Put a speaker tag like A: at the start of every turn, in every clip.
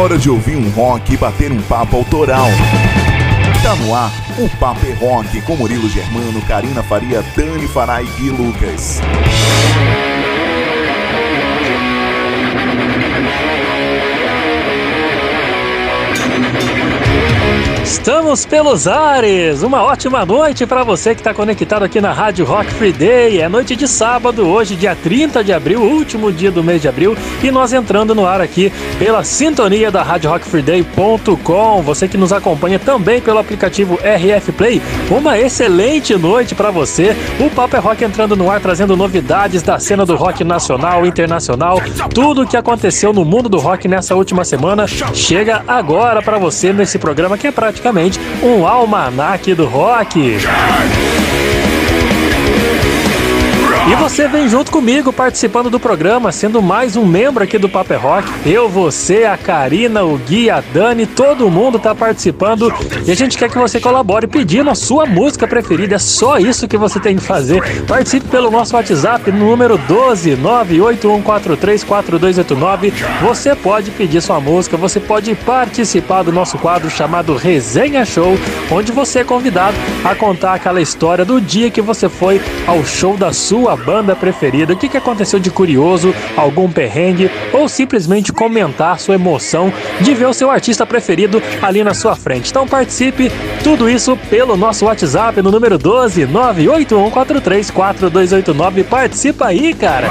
A: hora de ouvir um rock e bater um papo autoral. Tá no ar o Papo é Rock com Murilo Germano, Karina Faria, Dani Farai e Lucas.
B: Estamos pelos ares! Uma ótima noite para você que está conectado aqui na Rádio Rock Free Day. É noite de sábado, hoje, dia 30 de abril, último dia do mês de abril, e nós entrando no ar aqui pela sintonia da Rádio RockFreeDay.com. Você que nos acompanha também pelo aplicativo RF Play, uma excelente noite para você. O Papo é Rock entrando no ar, trazendo novidades da cena do rock nacional, internacional, tudo o que aconteceu no mundo do rock nessa última semana chega agora para você nesse programa que é prático praticamente um almanaque do rock. E você vem junto comigo participando do programa, sendo mais um membro aqui do Paper Rock. Eu, você, a Karina, o Gui, a Dani, todo mundo tá participando e a gente quer que você colabore pedindo a sua música preferida. É só isso que você tem que fazer. Participe pelo nosso WhatsApp no número 12 981434289. Você pode pedir sua música, você pode participar do nosso quadro chamado Resenha Show, onde você é convidado a contar aquela história do dia que você foi ao show da sua banda preferida, o que, que aconteceu de curioso, algum perrengue ou simplesmente comentar sua emoção de ver o seu artista preferido ali na sua frente. Então participe, tudo isso pelo nosso WhatsApp no número 12 981434289. Participa aí, cara!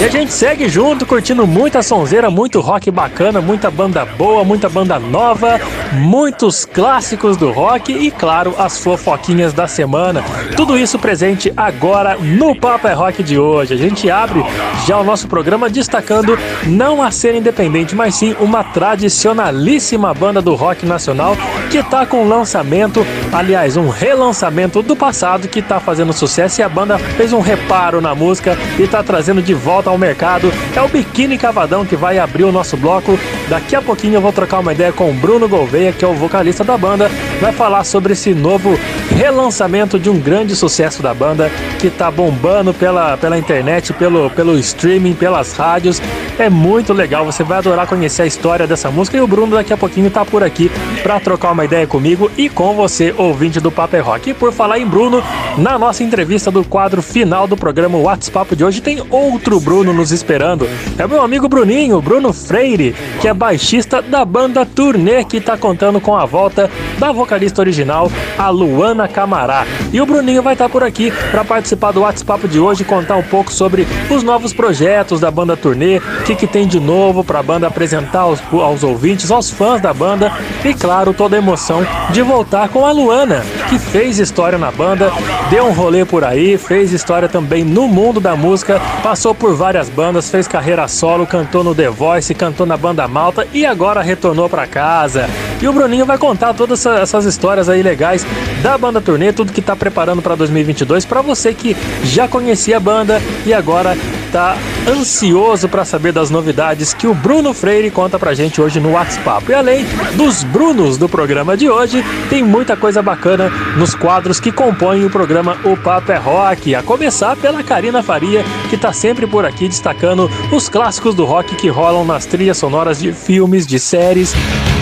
B: E a gente segue junto, curtindo muita sonzeira, muito rock bacana, muita banda boa, muita banda nova, muitos clássicos do rock e, claro, as fofoquinhas da semana. Tudo isso presente agora no Papo é Rock de hoje. A gente abre já o nosso programa destacando não a cena independente, mas sim uma tradicionalíssima banda do rock nacional que está com lançamento, aliás, um relançamento do passado que está fazendo sucesso e a banda fez um reparo na música e está trazendo de volta ao mercado. É o Biquíni Cavadão que vai abrir o nosso bloco. Daqui a pouquinho eu vou trocar uma ideia com o Bruno Gouveia, que é o vocalista da banda. Vai falar sobre esse novo relançamento de um grande sucesso da banda que tá bombando pela, pela internet, pelo, pelo streaming, pelas rádios. É muito legal, você vai adorar conhecer a história dessa música e o Bruno daqui a pouquinho tá por aqui para trocar uma ideia comigo e com você, ouvinte do Paper Rock. E por falar em Bruno, na nossa entrevista do quadro final do programa WhatsApp de hoje tem outro Bruno nos esperando. É o meu amigo Bruninho, Bruno Freire, que é baixista da banda Turnê, que tá contando com a volta da vocalista original, a Luana Camará. E o Bruninho vai estar tá por aqui para participar do WhatsApp de hoje e contar um pouco sobre os novos projetos da banda Turnê, o que, que tem de novo para a banda apresentar aos, aos ouvintes, aos fãs da banda e, claro, toda a emoção de voltar com a Luana, que fez história na banda, deu um rolê por aí, fez história também no mundo da música, passou por várias bandas, fez carreira solo, cantou no The Voice, cantou na banda Malta e agora retornou para casa. E o Bruninho vai contar todas essas histórias aí legais da banda turnê, tudo que tá preparando para 2022 para você que já conhecia a banda e agora tá ansioso para saber das novidades que o Bruno Freire conta pra gente hoje no WhatsApp. E além dos Brunos do programa de hoje, tem muita coisa bacana nos quadros que compõem o programa O Papo é Rock, a começar pela Karina Faria, que tá sempre por aqui destacando os clássicos do rock que rolam nas trilhas sonoras de filmes, de séries,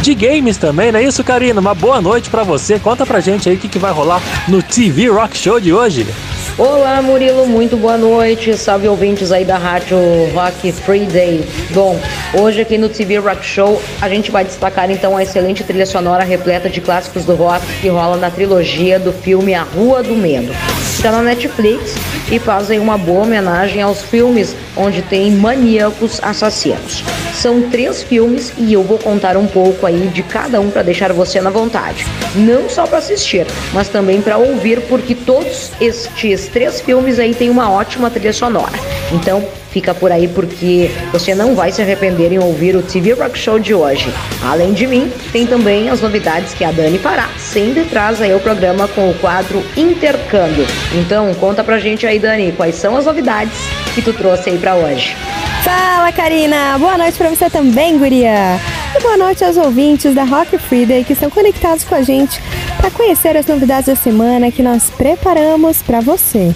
B: de games também, não é isso, Karina? Uma boa noite para você. Conta pra gente aí o que, que vai rolar no TV Rock Show de hoje.
C: Olá, Murilo, muito boa noite. Salve ouvintes aí da Rádio Rock Free Day. Bom, hoje aqui no TV Rock Show a gente vai destacar então a excelente trilha sonora repleta de clássicos do rock que rola na trilogia do filme A Rua do Medo. Está na Netflix e fazem uma boa homenagem aos filmes onde tem maníacos assassinos. São três filmes e eu vou contar um pouco aí de cada um para deixar você na vontade. Não só para assistir, mas também para ouvir, porque todos estes três filmes aí têm uma ótima trilha sonora. Então, fica por aí porque você não vai se arrepender em ouvir o TV Rock Show de hoje. Além de mim, tem também as novidades que a Dani Pará sempre traz aí o programa com o quadro Intercâmbio. Então, conta pra gente aí, Dani, quais são as novidades que tu trouxe aí para hoje.
D: Fala, Karina! Boa noite para você também, guria! E boa noite aos ouvintes da Rock Friday que estão conectados com a gente para conhecer as novidades da semana que nós preparamos para você.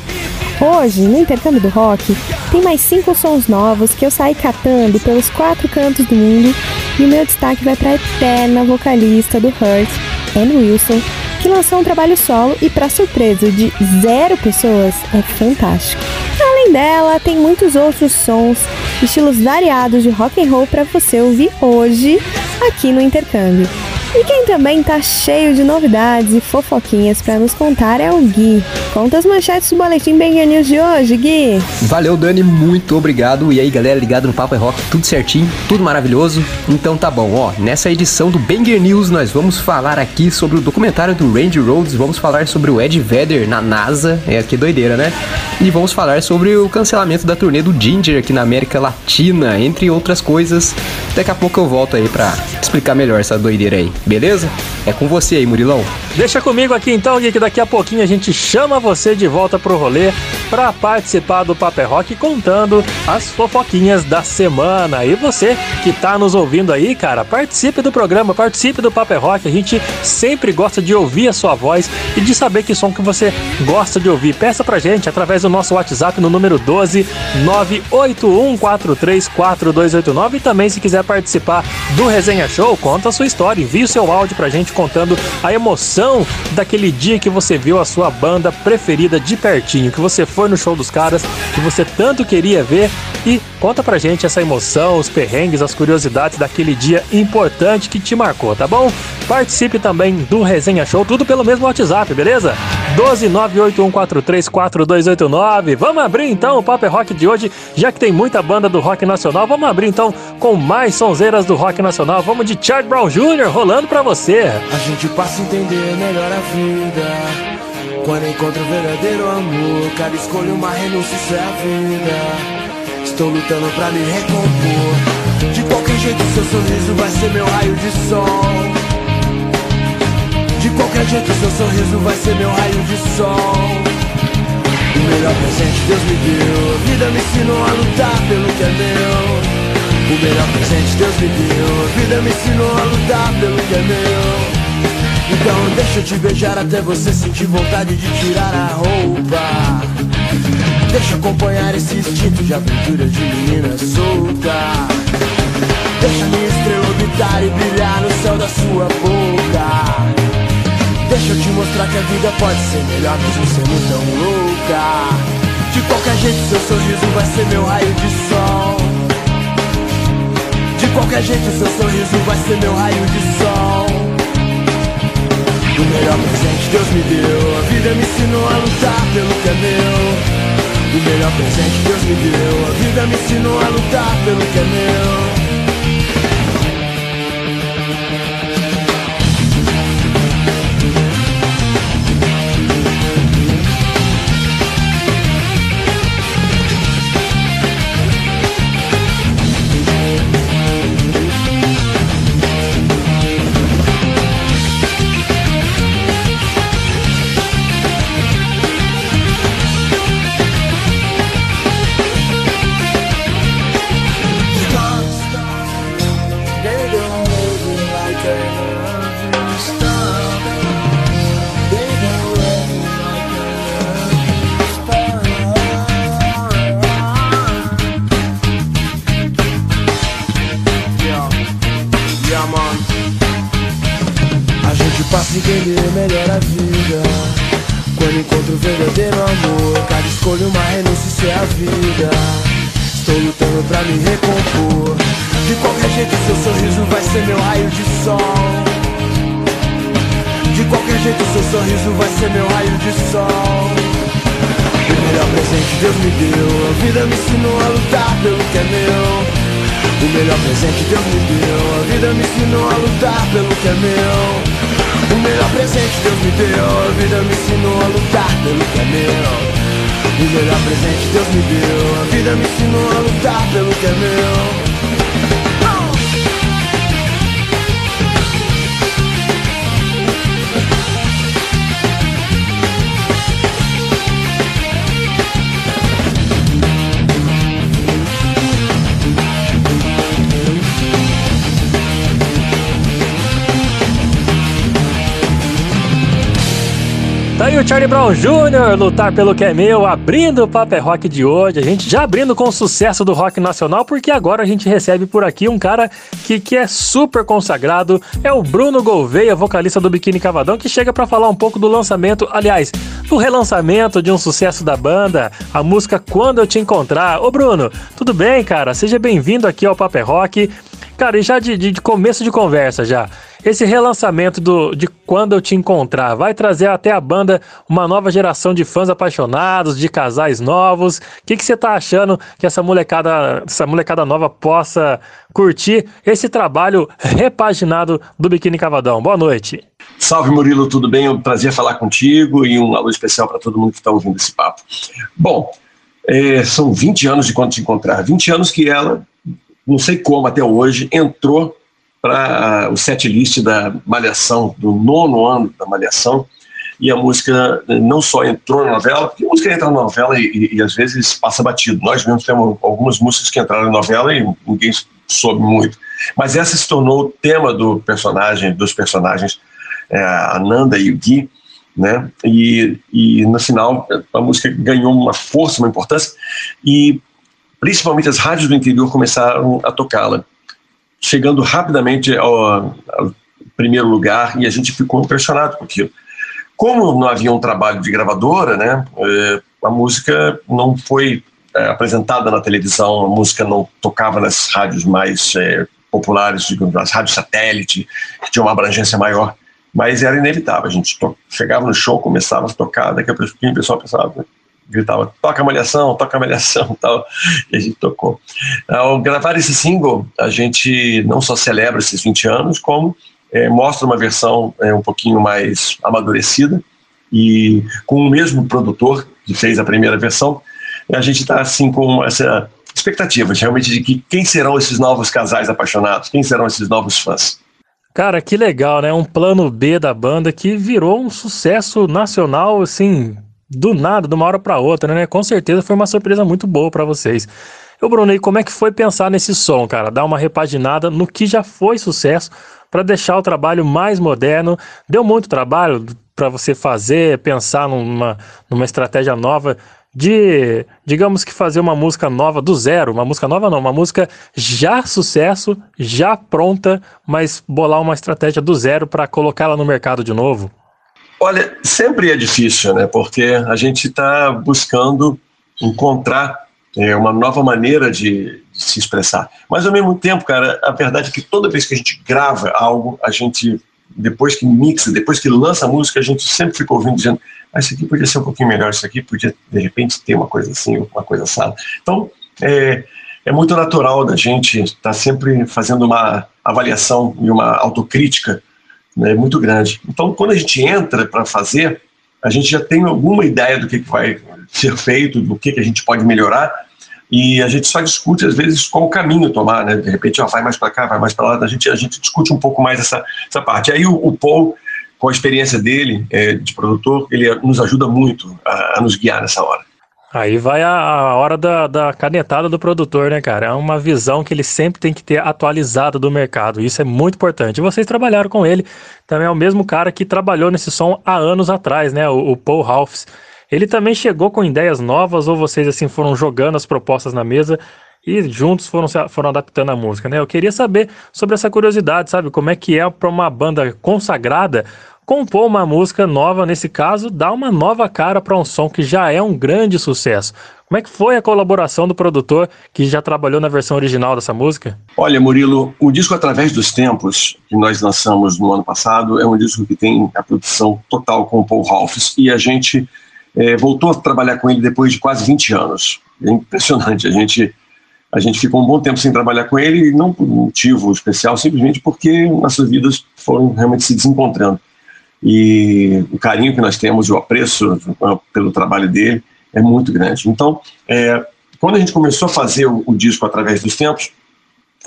D: Hoje, no intercâmbio do rock, tem mais cinco sons novos que eu saí catando pelos quatro cantos do mundo e o meu destaque vai para a eterna vocalista do Hurt, Anne Wilson, que lançou um trabalho solo e, para surpresa de zero pessoas, é fantástico. Além dela, tem muitos outros sons, estilos variados de rock and roll para você ouvir hoje aqui no intercâmbio. E quem também tá cheio de novidades e fofoquinhas para nos contar é o Gui. Conta as manchetes do Boletim Banger News de hoje, Gui.
E: Valeu, Dani, muito obrigado. E aí, galera, ligado no Papo é Rock, tudo certinho, tudo maravilhoso. Então tá bom, ó, nessa edição do Banger News nós vamos falar aqui sobre o documentário do Randy Rhodes, vamos falar sobre o Ed Vedder na NASA, é que doideira, né? E vamos falar sobre o cancelamento da turnê do Ginger aqui na América Latina, entre outras coisas. Daqui a pouco eu volto aí pra explicar melhor essa doideira aí beleza? É com você aí, Murilão.
B: Deixa comigo aqui então, Gui, que daqui a pouquinho a gente chama você de volta pro rolê para participar do Paper Rock contando as fofoquinhas da semana. E você que tá nos ouvindo aí, cara, participe do programa, participe do Paper Rock. A gente sempre gosta de ouvir a sua voz e de saber que som que você gosta de ouvir. Peça pra gente através do nosso WhatsApp no número 12 981434289 e também se quiser participar do Resenha Show, conta a sua história, envie seu áudio pra gente contando a emoção daquele dia que você viu a sua banda preferida de pertinho, que você foi no show dos caras, que você tanto queria ver e conta pra gente essa emoção, os perrengues, as curiosidades daquele dia importante que te marcou, tá bom? Participe também do Resenha Show, tudo pelo mesmo WhatsApp, beleza? 12981434289. Vamos abrir então o Paper Rock de hoje, já que tem muita banda do rock nacional. Vamos abrir então com mais sonzeiras do rock nacional. Vamos de Charlie Brown Jr. rolando pra você.
F: A gente passa a entender melhor a vida. Quando encontra o verdadeiro amor, cada escolha uma renúncia, isso é a vida. Estou lutando pra me recompor. De qualquer jeito, seu sorriso vai ser meu raio de sol. De qualquer jeito, seu sorriso vai ser meu raio de sol. O melhor presente Deus me deu. A vida me ensinou a lutar pelo que é meu. O melhor presente Deus me deu. A vida me ensinou a lutar pelo que é meu. Então deixa eu te beijar até você sentir vontade de tirar a roupa. Deixa acompanhar esse instinto de aventura de menina solta. Deixa minha estrela orbitar e brilhar no céu da sua boca. Deixa eu te mostrar que a vida pode ser melhor mesmo sendo tão louca. De qualquer jeito, seu sorriso vai ser meu raio de sol. Qualquer jeito, seu sorriso vai ser meu raio de sol. O melhor presente Deus me deu. A vida me ensinou a lutar pelo que é meu. O melhor presente Deus me deu. A vida me ensinou a lutar pelo que é meu. melhor presente Deus me deu. A vida me ensinou a lutar pelo que é meu. O melhor presente Deus me deu. A vida me ensinou a lutar pelo que é meu. O melhor presente Deus me deu. A vida me ensinou a lutar pelo que é meu.
B: Tá aí o Charlie Brown Jr., lutar pelo que é meu, abrindo o Paper é Rock de hoje. A gente já abrindo com o sucesso do rock nacional, porque agora a gente recebe por aqui um cara que, que é super consagrado. É o Bruno Gouveia, vocalista do Biquíni Cavadão, que chega para falar um pouco do lançamento, aliás, do relançamento de um sucesso da banda, a música Quando Eu Te Encontrar. Ô Bruno, tudo bem, cara? Seja bem-vindo aqui ao Paper é Rock. Cara, e já de, de, de começo de conversa já. Esse relançamento do, de Quando Eu Te Encontrar vai trazer até a banda uma nova geração de fãs apaixonados, de casais novos. O que, que você está achando que essa molecada, essa molecada nova possa curtir esse trabalho repaginado do Biquíni Cavadão? Boa noite.
G: Salve Murilo, tudo bem? É um prazer falar contigo e um alô especial para todo mundo que está ouvindo esse papo. Bom, é, são 20 anos de Quando Te Encontrar, 20 anos que ela, não sei como até hoje, entrou para o set list da Malhação, do nono ano da Malhação, e a música não só entrou na novela, porque a música entra na novela e, e, e às vezes passa batido. Nós mesmos temos algumas músicas que entraram na novela e ninguém soube muito. Mas essa se tornou o tema do personagem, dos personagens, é, a Nanda e o Gui, né? E, e no final a música ganhou uma força, uma importância, e principalmente as rádios do interior começaram a tocá-la chegando rapidamente ao, ao, primeiro lugar e a gente ficou impressionado com aquilo. Como não havia um trabalho de gravadora, né, é, a música não foi é, apresentada na televisão, a música não tocava nas rádios mais é, populares, digamos, as rádios satélite, que tinham uma abrangência maior, mas era inevitável. A gente chegava no show, começava a tocar, daqui a pouco o pessoal pensava, gritava, toca malhação, toca malhação tal, e a gente tocou. Ao gravar esse single, a gente não só celebra esses 20 anos, como é, mostra uma versão é, um pouquinho mais amadurecida, e com o mesmo produtor que fez a primeira versão, a gente está assim com essa expectativa realmente de que quem serão esses novos casais apaixonados, quem serão esses novos fãs.
B: Cara, que legal, né? Um plano B da banda que virou um sucesso nacional, assim, do nada, de uma hora para outra, né? Com certeza foi uma surpresa muito boa para vocês. Eu, Bruno, e como é que foi pensar nesse som, cara? Dar uma repaginada no que já foi sucesso para deixar o trabalho mais moderno. Deu muito trabalho para você fazer, pensar numa, numa estratégia nova de, digamos que fazer uma música nova do zero, uma música nova não, uma música já sucesso, já pronta, mas bolar uma estratégia do zero para colocá-la no mercado de novo.
G: Olha, sempre é difícil, né? Porque a gente está buscando encontrar é, uma nova maneira de, de, se expressar. Mas ao mesmo tempo, cara, a verdade é que toda vez que a gente grava algo, a gente, depois que mixa, depois que lança a música, a gente sempre fica ouvindo dizendo: ah, isso aqui podia ser um pouquinho melhor, isso aqui podia, de repente, ter uma coisa assim, uma coisa assada. Então, é, é muito natural da gente estar tá sempre fazendo uma avaliação e uma autocrítica né, muito grande. Então, quando a gente entra para fazer, a gente já tem alguma ideia do que, que vai ser feito, do que, que a gente pode melhorar, e a gente só discute, às vezes, qual o caminho tomar, né? De repente, ó, vai mais para cá, vai mais para lá, a gente, a gente discute um pouco mais essa, essa parte. Aí o, o Paul, com a experiência dele é, de produtor, ele nos ajuda muito a, a nos guiar nessa hora.
B: Aí vai a, a hora da, da, canetada do produtor, né, cara? É uma visão que ele sempre tem que ter atualizada do mercado. Isso é muito importante. E vocês trabalharam com ele, também é o mesmo cara que trabalhou nesse som há anos atrás, né? O, o Paul Ralphs. Ele também chegou com ideias novas ou vocês assim foram jogando as propostas na mesa e juntos foram, foram adaptando a música, né? Eu queria saber sobre essa curiosidade, sabe? Como é que é para uma banda consagrada compor uma música nova, nesse caso, dá uma nova cara para um som que já é um grande sucesso. Como é que foi a colaboração do produtor que já trabalhou na versão original dessa música?
G: Olha, Murilo, o disco Através dos Tempos, que nós lançamos no ano passado, é um disco que tem a produção total com o Paul Ralphs e a gente é, voltou a trabalhar com ele depois de quase 20 anos. É impressionante, a gente a gente ficou um bom tempo sem trabalhar com ele, não por um motivo especial, simplesmente porque nossas vidas foram realmente se desencontrando e o carinho que nós temos e o apreço pelo trabalho dele é muito grande. Então, é, quando a gente começou a fazer o, o, disco através dos tempos,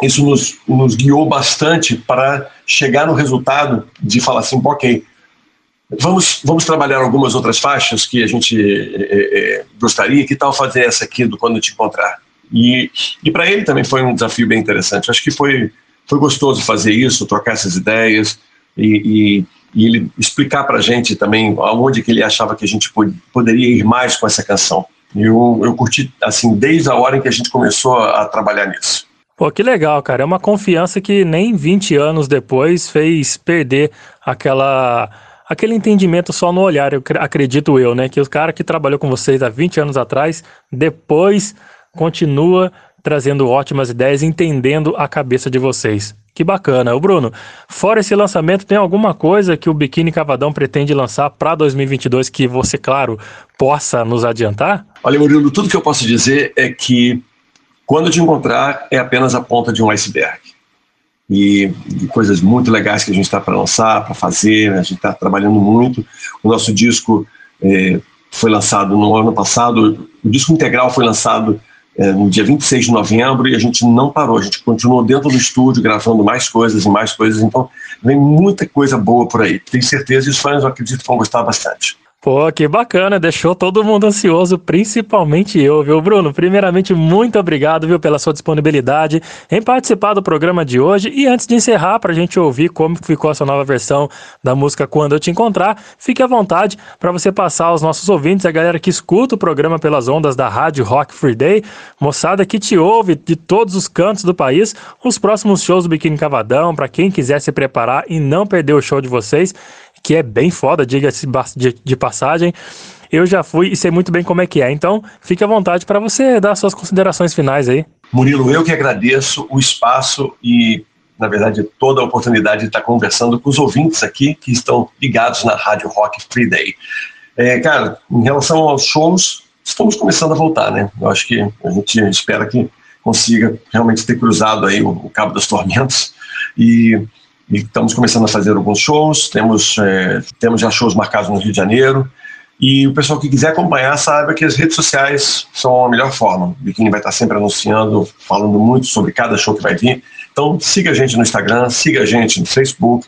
G: isso nos, nos guiou bastante para chegar no resultado de falar assim, ok, vamos, vamos trabalhar algumas outras faixas que a gente é, é, gostaria, que tal fazer essa aqui do Quando Te Encontrar? E, e para ele também foi um desafio bem interessante. Acho que foi, foi gostoso fazer isso, trocar essas ideias, e, e e ele explicar para a gente também aonde que ele achava que a gente pod poderia ir mais com essa canção. Eu, eu curti, assim, desde a hora em que a gente começou a, a trabalhar nisso.
B: Pô, que legal, cara. É uma confiança que nem 20 anos depois fez perder aquela aquele entendimento só no olhar, eu acredito eu, né? Que o cara que trabalhou com vocês há 20 anos atrás, depois continua trazendo ótimas ideias, entendendo a cabeça de vocês. Que bacana. O Bruno, fora esse lançamento, tem alguma coisa que o Biquíni Cavadão pretende lançar para 2022 que você, claro, possa nos adiantar?
G: Olha, Murilo, tudo que eu posso dizer é que quando te encontrar é apenas a ponta de um iceberg. E, e coisas muito legais que a gente está para lançar, para fazer, a gente está trabalhando muito. O nosso disco é, foi lançado no ano passado, o disco integral foi lançado no dia 26 de novembro e a gente não parou, a gente continuou dentro do estúdio gravando mais coisas e mais coisas, então vem muita coisa boa por aí. Tenho certeza e os fãs eu acredito vão gostar bastante.
B: Pô, que bacana, deixou todo mundo ansioso, principalmente eu, viu, Bruno? Primeiramente, muito obrigado, viu, pela sua disponibilidade em participar do programa de hoje. E antes de encerrar, para a gente ouvir como ficou essa nova versão da música Quando Eu Te Encontrar, fique à vontade para você passar aos nossos ouvintes, a galera que escuta o programa pelas ondas da Rádio Rock Free Day, moçada que te ouve de todos os cantos do país, os próximos shows do Biquíni Cavadão, para quem quiser se preparar e não perder o show de vocês que é bem foda, diga-se de, passagem. Eu já fui e sei muito bem como é que é. Então, fique à vontade para você dar suas considerações finais aí.
G: Murilo, eu que agradeço o espaço e, na verdade, toda a oportunidade de estar conversando com os ouvintes aqui que estão ligados na Rádio Rock Free Day. É, cara, em relação aos shows, estamos começando a voltar, né? Eu acho que a gente espera que consiga realmente ter cruzado aí o, o Cabo dos Tormentos e e estamos começando a fazer alguns shows, temos, é, temos já shows marcados no Rio de Janeiro, e o pessoal que quiser acompanhar saiba que as redes sociais são a melhor forma. O Biquíni vai estar sempre anunciando, falando muito sobre cada show que vai vir. Então siga a gente no Instagram, siga a gente no Facebook,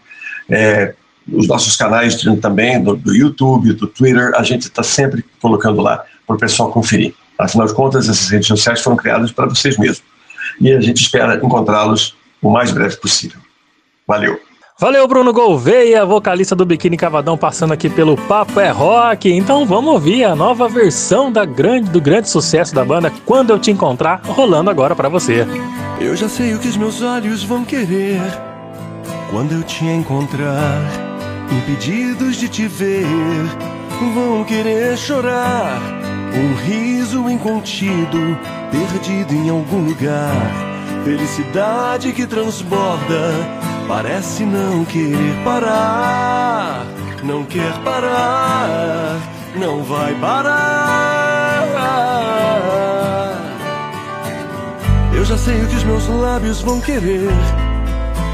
G: é, os nossos canais também, do, do YouTube, do Twitter, a gente está sempre colocando lá para o pessoal conferir. Afinal de contas, essas redes sociais foram criadas para vocês mesmos. E a gente espera encontrá-los o mais breve possível. Valeu.
B: Valeu, Bruno Gouveia, vocalista do Biquíni Cavadão, passando aqui pelo Papo é Rock. Então vamos ouvir a nova versão da grande, do grande sucesso da banda Quando Eu Te Encontrar, rolando agora para você.
H: Eu já sei o que os meus olhos vão querer quando eu te encontrar. Impedidos de te ver, vão querer chorar. Um riso incontido, perdido em algum lugar. Felicidade que transborda Parece não querer parar, não quer parar, não vai parar. Eu já sei o que os meus lábios vão querer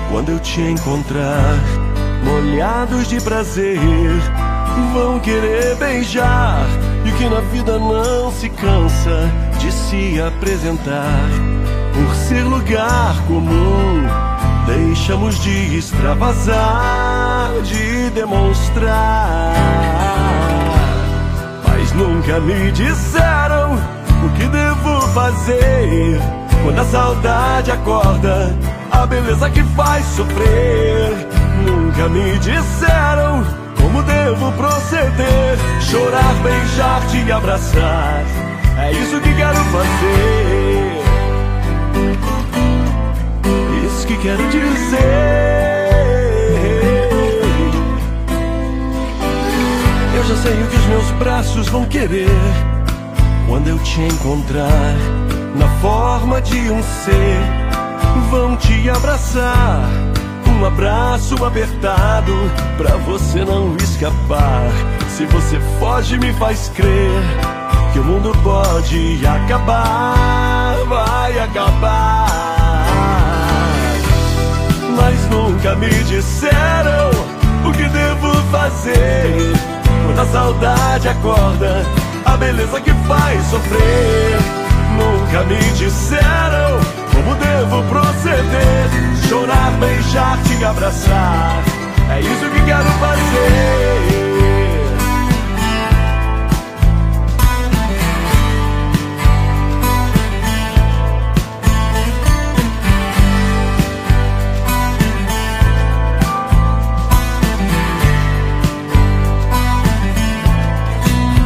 H: quando eu te encontrar, molhados de prazer, vão querer beijar. E o que na vida não se cansa de se apresentar, por ser lugar comum Deixamos de extravasar, de demonstrar. Mas nunca me disseram o que devo fazer. Quando a saudade acorda, a beleza que faz sofrer. Nunca me disseram como devo proceder. Chorar, beijar, te abraçar. É isso que quero fazer quero dizer. Eu já sei o que os meus braços vão querer quando eu te encontrar na forma de um ser. Vão te abraçar, um abraço apertado pra você não escapar. Se você foge, me faz crer que o mundo pode acabar, vai acabar mas nunca me disseram o que devo fazer. Quando a saudade acorda, a beleza que faz sofrer. Nunca me disseram como devo proceder. Chorar, beijar, te abraçar. É isso que quero fazer.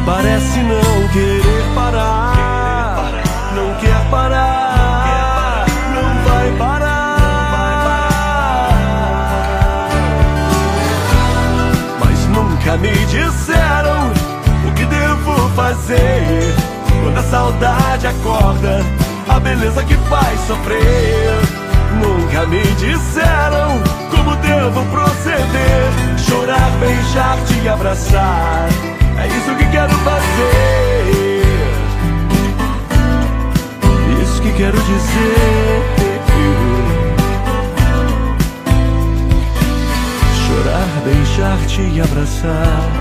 H: Parece não querer parar, não quer parar, não vai parar. Mas nunca me disseram o que devo fazer. Quando a saudade acorda, a beleza que faz sofrer. Nunca me disseram como devo proceder, chorar, beijar, te abraçar. É isso que quero fazer. Isso que quero dizer. Chorar, beijar, te abraçar.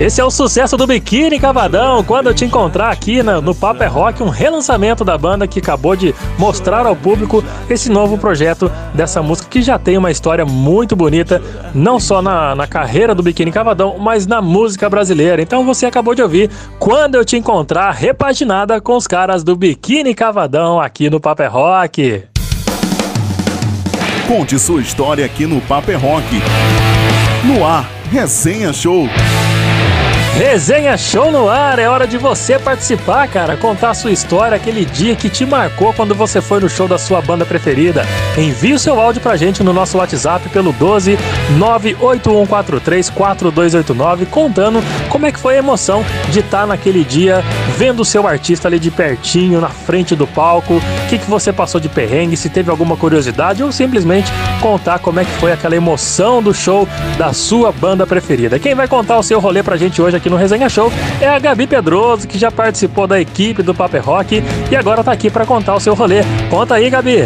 B: Esse é o sucesso do Biquíni Cavadão. Quando eu te encontrar aqui no, Papo é Rock, um relançamento da banda que acabou de mostrar ao público esse novo projeto dessa música que já tem uma história muito bonita, não só na, na carreira do Biquíni Cavadão, mas na música brasileira. Então você acabou de ouvir Quando eu te encontrar, repaginada com os caras do Biquíni Cavadão aqui no Papo é Rock.
A: Conte sua história aqui no Papo é Rock. No ar, Resenha Show.
B: Resenha Show no ar, é hora de você participar, cara, contar a sua história, aquele dia que te marcou quando você foi no show da sua banda preferida. Envie o seu áudio pra gente no nosso WhatsApp pelo 12 98143 4289, contando como é que foi a emoção de estar naquele dia vendo o seu artista ali de pertinho, na frente do palco, o que, que você passou de perrengue, se teve alguma curiosidade ou simplesmente contar como é que foi aquela emoção do show da sua banda preferida. Quem vai contar o seu rolê pra gente hoje aqui no Resenha Show é a Gabi Pedroso, que já participou da equipe do Paper Rock e agora tá aqui para contar o seu rolê. Conta aí, Gabi.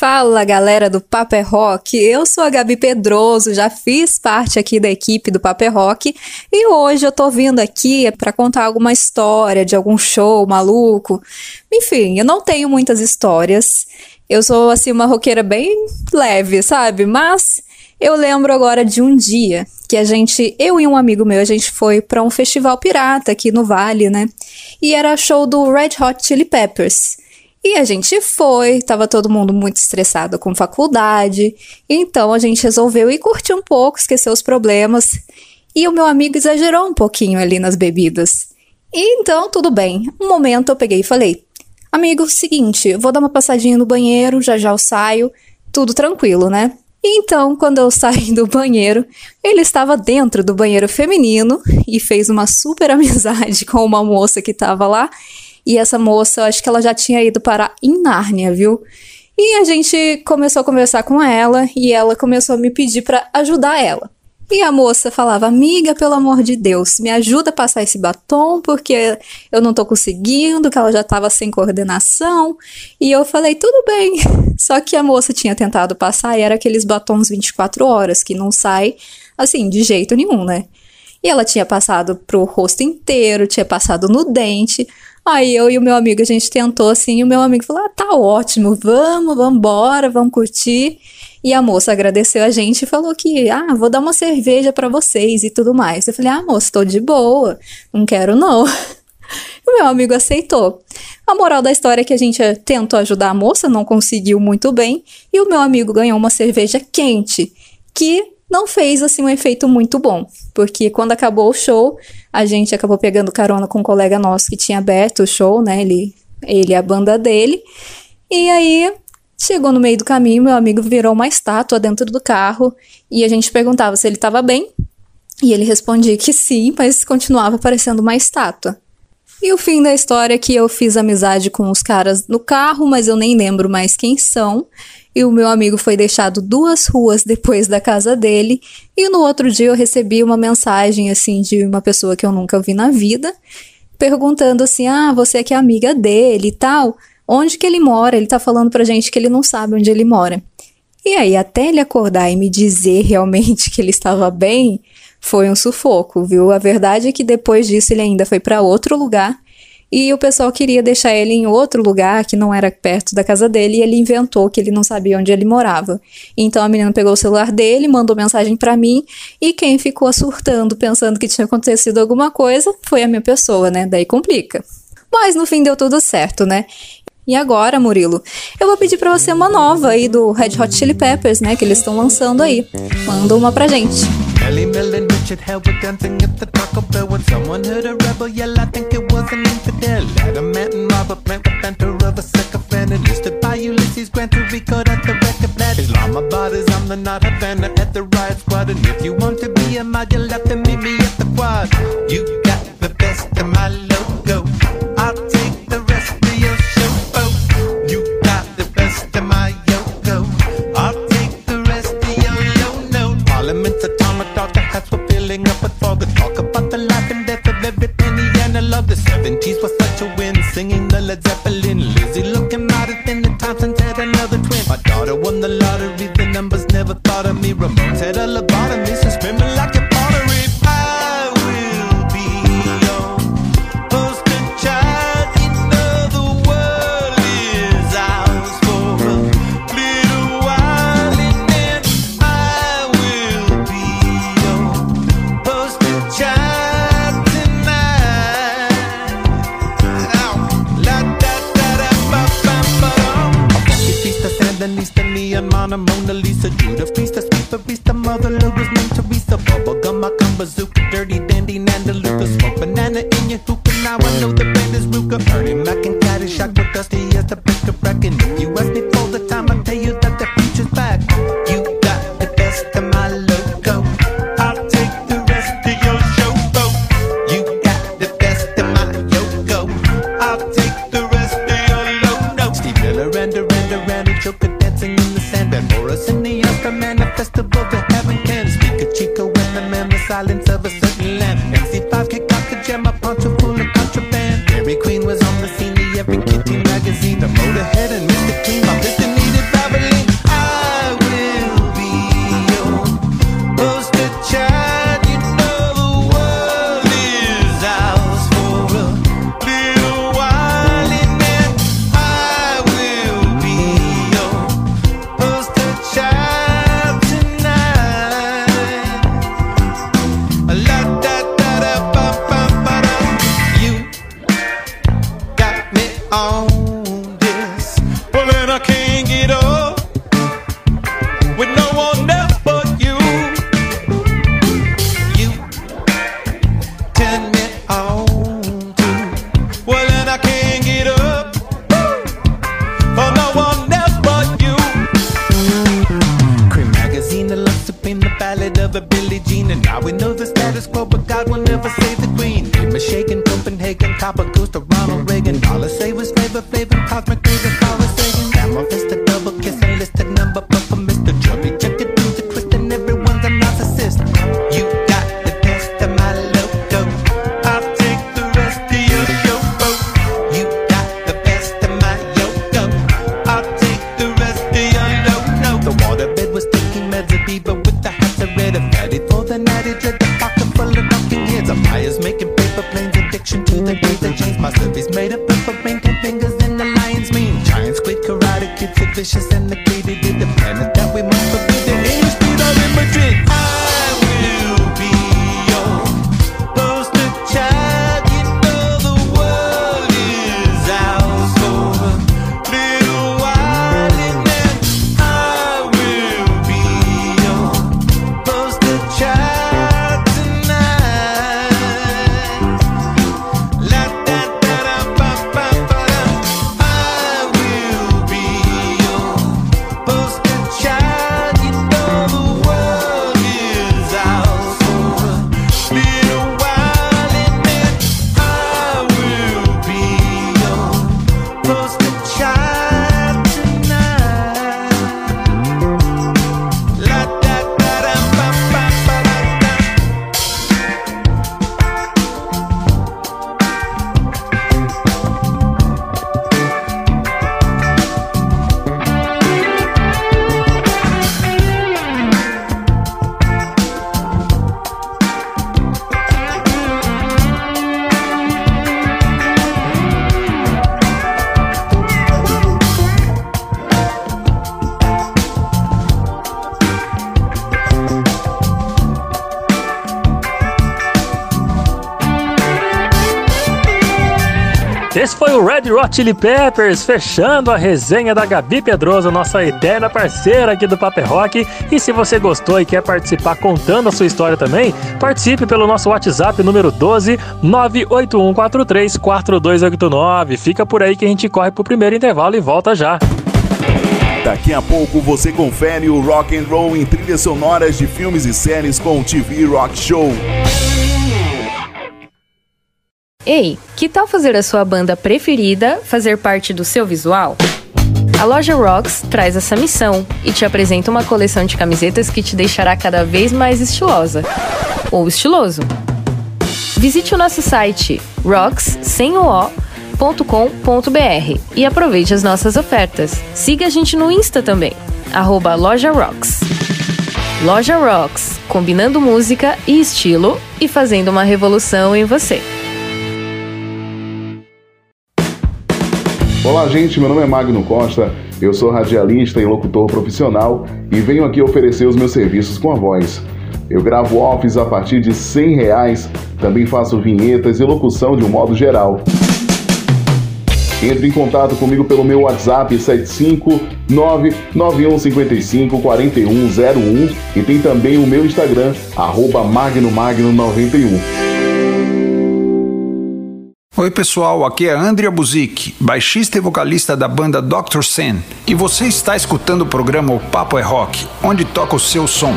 I: Fala galera do Paper Rock, eu sou a Gabi Pedroso, já fiz parte aqui da equipe do Paper Rock e hoje eu tô vindo aqui para contar alguma história de algum show maluco. Enfim, eu não tenho muitas histórias, eu sou assim uma roqueira bem leve, sabe? Mas eu lembro agora de um dia que a gente, eu e um amigo meu, a gente foi para um festival pirata aqui no Vale, né? E era show do Red Hot Chili Peppers. E a gente foi, tava todo mundo muito estressado com faculdade, então a gente resolveu ir curtir um pouco, esquecer os problemas. E o meu amigo exagerou um pouquinho ali nas bebidas. E então, tudo bem. Um momento eu peguei e falei: Amigo, seguinte, vou dar uma passadinha no banheiro, já já eu saio, tudo tranquilo, né? Então, quando eu saí do banheiro, ele estava dentro do banheiro feminino e fez uma super amizade com uma moça que estava lá. E essa moça, eu acho que ela já tinha ido para em Nárnia, viu? E a gente começou a conversar com ela e ela começou a me pedir para ajudar ela. E a moça falava: Amiga, pelo amor de Deus, me ajuda a passar esse batom porque eu não tô conseguindo, que ela já tava sem coordenação. E eu falei: Tudo bem. Só que a moça tinha tentado passar e era aqueles batons 24 horas que não sai assim, de jeito nenhum, né? E ela tinha passado pro rosto inteiro, tinha passado no dente. Aí eu e o meu amigo, a gente tentou assim, e o meu amigo falou: ah, tá ótimo, vamos, vamos embora, vamos curtir. E a moça agradeceu a gente e falou que, ah, vou dar uma cerveja para vocês e tudo mais. Eu falei, ah, moça, tô de boa, não quero não. o meu amigo aceitou. A moral da história é que a gente tentou ajudar a moça, não conseguiu muito bem, e o meu amigo ganhou uma cerveja quente, que não fez assim um efeito muito bom, porque quando acabou o show, a gente acabou pegando carona com um colega nosso que tinha aberto o show, né? Ele, ele a banda dele. E aí Chegou no meio do caminho, meu amigo virou uma estátua dentro do carro e a gente perguntava se ele estava bem. E ele respondia que sim, mas continuava parecendo uma estátua. E o fim da história é que eu fiz amizade com os caras no carro, mas eu nem lembro mais quem são. E o meu amigo foi deixado duas ruas depois da casa dele. E no outro dia eu recebi uma mensagem assim de uma pessoa que eu nunca vi na vida, perguntando assim: "Ah, você é que é amiga dele e tal?" Onde que ele mora, ele tá falando pra gente que ele não sabe onde ele mora. E aí, até ele acordar e me dizer realmente que ele estava bem, foi um sufoco, viu? A verdade é que depois disso ele ainda foi para outro lugar e o pessoal queria deixar ele em outro lugar que não era perto da casa dele e ele inventou que ele não sabia onde ele morava. Então a menina pegou o celular dele, mandou mensagem para mim e quem ficou surtando pensando que tinha acontecido alguma coisa foi a minha pessoa, né? Daí complica. Mas no fim deu tudo certo, né? E agora, Murilo, eu vou pedir para você uma nova aí do Red Hot Chili Peppers, né, que eles estão lançando aí. Manda uma pra gente. A
J: You got the best of my life. of the 70s was such a win, singing the Led Zeppelin. Lizzie looking out at thin, the Thompsons had another twin. My daughter won the lottery, the numbers never thought of me. Ramones had a lobotomy, so screaming Red
B: Hot Chili Peppers, fechando a resenha da Gabi Pedroso, nossa eterna parceira aqui do Paper Rock. E se você gostou e quer participar contando a sua história também, participe pelo nosso WhatsApp número 12 98143 4289. Fica por aí que a gente corre pro primeiro intervalo e volta já.
A: Daqui a pouco você confere o rock and roll em trilhas sonoras de filmes e séries com o TV Rock Show.
K: Ei, que tal fazer a sua banda preferida fazer parte do seu visual? A loja Rocks traz essa missão e te apresenta uma coleção de camisetas que te deixará cada vez mais estilosa ou estiloso. Visite o nosso site rocks e aproveite as nossas ofertas. Siga a gente no Insta também, arroba Loja Rocks. Loja Rocks, combinando música e estilo e fazendo uma revolução em você.
L: Olá, gente. Meu nome é Magno Costa. Eu sou radialista e locutor profissional e venho aqui oferecer os meus serviços com a voz. Eu gravo offs a partir de 100 reais, também faço vinhetas e locução de um modo geral. Entre em contato comigo pelo meu WhatsApp 75991554101 e tem também o meu Instagram, arroba magnomagno91.
M: Oi pessoal, aqui é Andrea Buzik, baixista e vocalista da banda Dr. Sen, e você está escutando o programa O Papo é Rock, onde toca o seu som.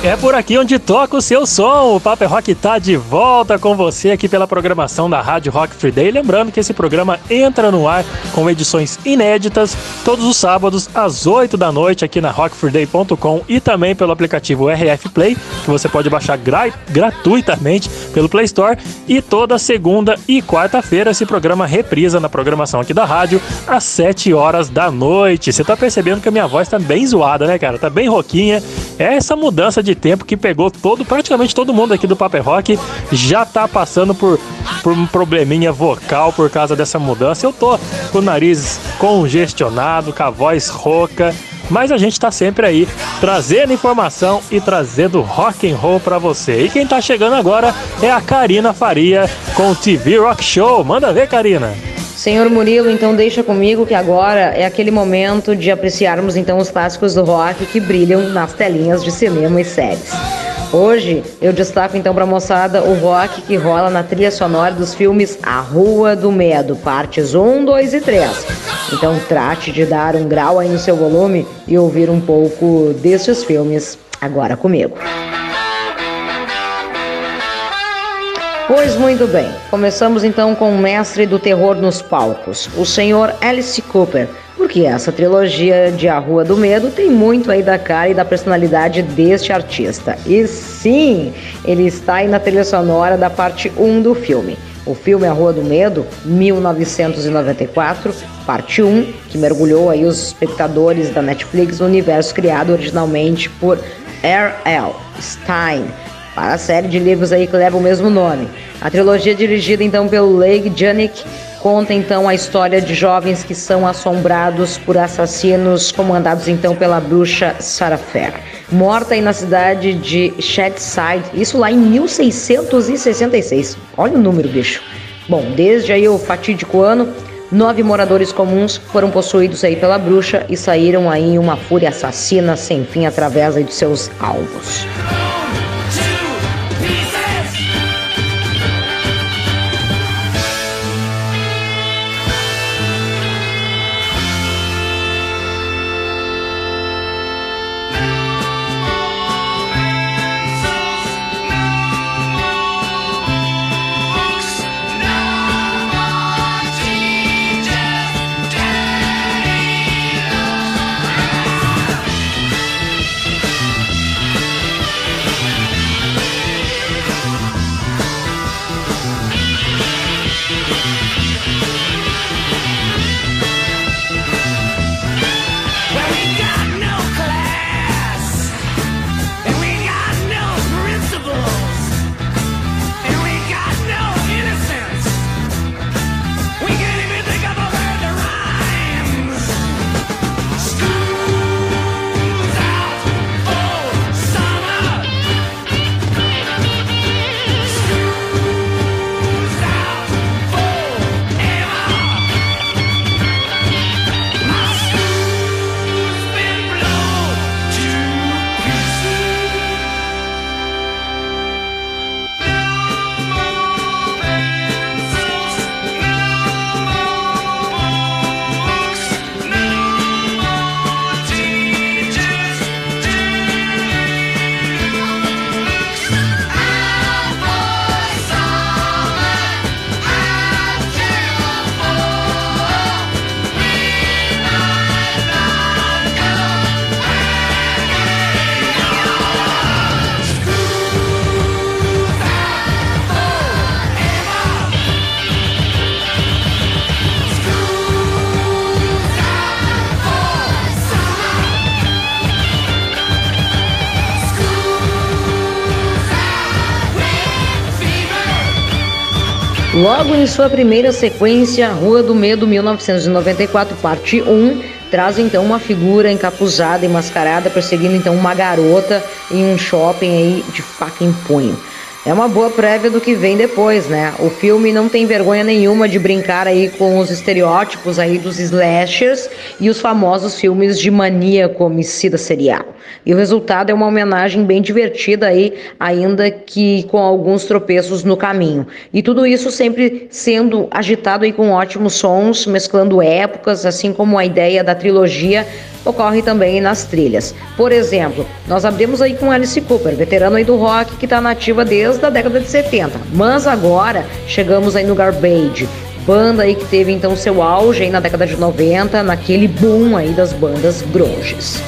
B: É por aqui onde toca o seu som. O Paper Rock tá de volta com você aqui pela programação da Rádio Rock Free Day. Lembrando que esse programa entra no ar com edições inéditas todos os sábados às 8 da noite aqui na rockfreeday.com e também pelo aplicativo RF Play, que você pode baixar gra gratuitamente pelo Play Store. E toda segunda e quarta-feira esse programa reprisa na programação aqui da rádio às 7 horas da noite. Você tá percebendo que a minha voz tá bem zoada, né, cara? Tá bem roquinha. É essa mudança de de tempo que pegou todo, praticamente todo mundo aqui do Paper Rock já tá passando por, por um probleminha vocal por causa dessa mudança. Eu tô com o nariz congestionado, com a voz rouca, mas a gente tá sempre aí trazendo informação e trazendo rock and roll para você. E quem tá chegando agora é a Karina Faria com o TV Rock Show. Manda ver, Karina.
C: Senhor Murilo, então deixa comigo que agora é aquele momento de apreciarmos então os clássicos do rock que brilham nas telinhas de cinema e séries. Hoje eu destaco então para a moçada o rock que rola na trilha sonora dos filmes A Rua do Medo, partes 1, 2 e 3. Então trate de dar um grau aí no seu volume e ouvir um pouco destes filmes agora comigo. Pois muito bem, começamos então com o mestre do terror nos palcos, o senhor Alice Cooper, porque essa trilogia de A Rua do Medo tem muito aí da cara e da personalidade deste artista. E sim, ele está aí na trilha sonora da parte 1 do filme. O filme A Rua do Medo, 1994, parte 1, que mergulhou aí os espectadores da Netflix no universo criado originalmente por R.L. Stein, para a série de livros aí que leva o mesmo nome. A trilogia dirigida então pelo Leigh Janik conta então a história de jovens que são assombrados por assassinos comandados então pela bruxa Sarah Fair, morta aí na cidade de Shedside, isso lá em 1666. Olha o número, bicho. Bom, desde aí o fatídico ano, nove moradores comuns foram possuídos aí pela bruxa e saíram aí em uma fúria assassina sem fim através aí de seus alvos. Logo em sua primeira sequência, Rua do Medo 1994, parte 1, traz então uma figura encapuzada e mascarada perseguindo então uma garota em um shopping aí de faca em punho. É uma boa prévia do que vem depois, né? O filme não tem vergonha nenhuma de brincar aí com os estereótipos aí dos slashers e os famosos filmes de maníaco homicida serial. E o resultado é uma homenagem bem divertida aí, ainda que com alguns tropeços no caminho. E tudo isso sempre sendo agitado aí com ótimos sons, mesclando épocas, assim como a ideia da trilogia ocorre também nas trilhas. Por exemplo, nós abrimos aí com Alice Cooper, veterano aí do rock que está nativa desde a década de 70. Mas agora chegamos aí no Garbage, banda aí que teve então seu auge aí na década de 90, naquele boom aí das bandas grunges.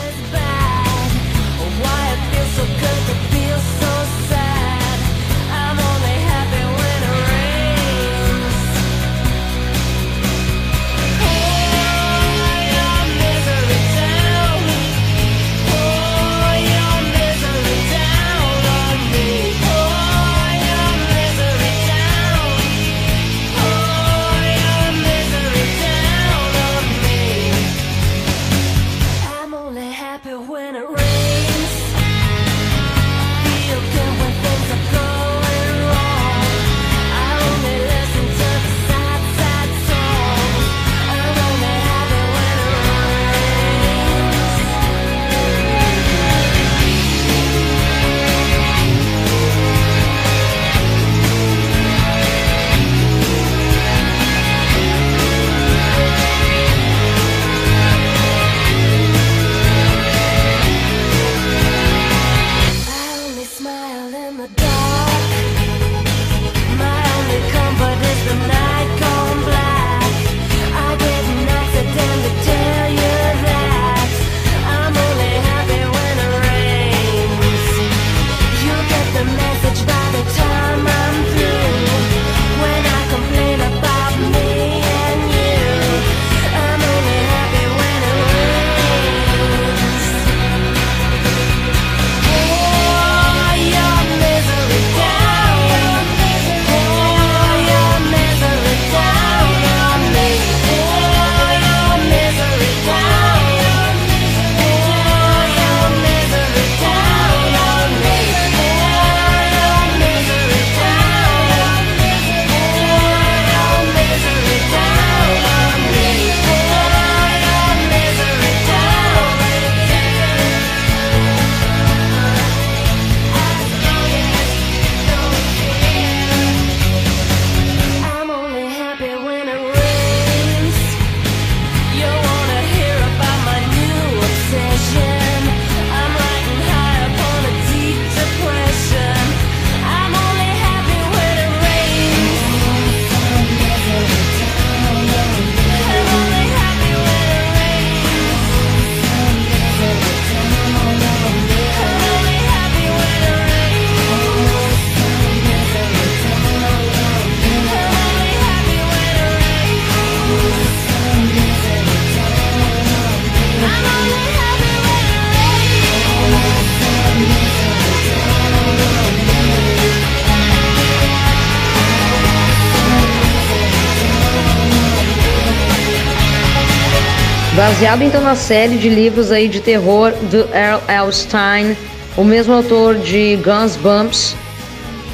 C: Baseado então na série de livros aí de terror do Earl L. Stein, o mesmo autor de Guns Bumps.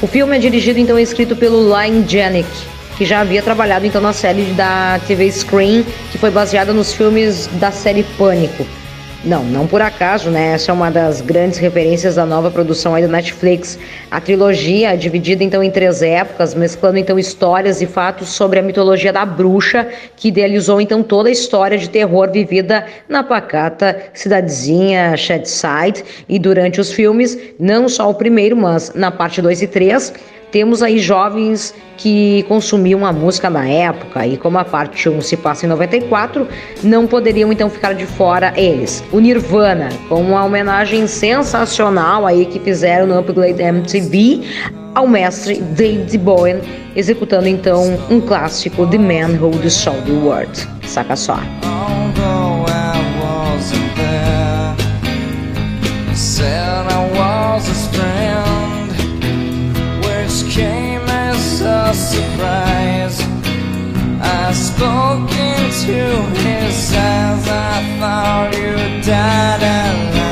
C: O filme é dirigido então e escrito pelo Lynn Janik, que já havia trabalhado então na série da TV Screen, que foi baseada nos filmes da série Pânico. Não, não por acaso, né? Essa é uma das grandes referências da nova produção aí do Netflix. A trilogia dividida então em três épocas, mesclando então histórias e fatos sobre a mitologia da bruxa, que idealizou então toda a história de terror vivida na pacata cidadezinha Shadside. E durante os filmes, não só o primeiro, mas na parte 2 e 3, temos aí jovens que consumiam a música na época e como a parte 1 se passa em 94, não poderiam então ficar de fora eles. O Nirvana, com uma homenagem sensacional aí que fizeram no Upgrade MTV ao mestre David Bowie, executando então um clássico The Man Who Destroyed the World. Saca só.
N: surprise. I spoke into his eyes. I thought you died
C: alive.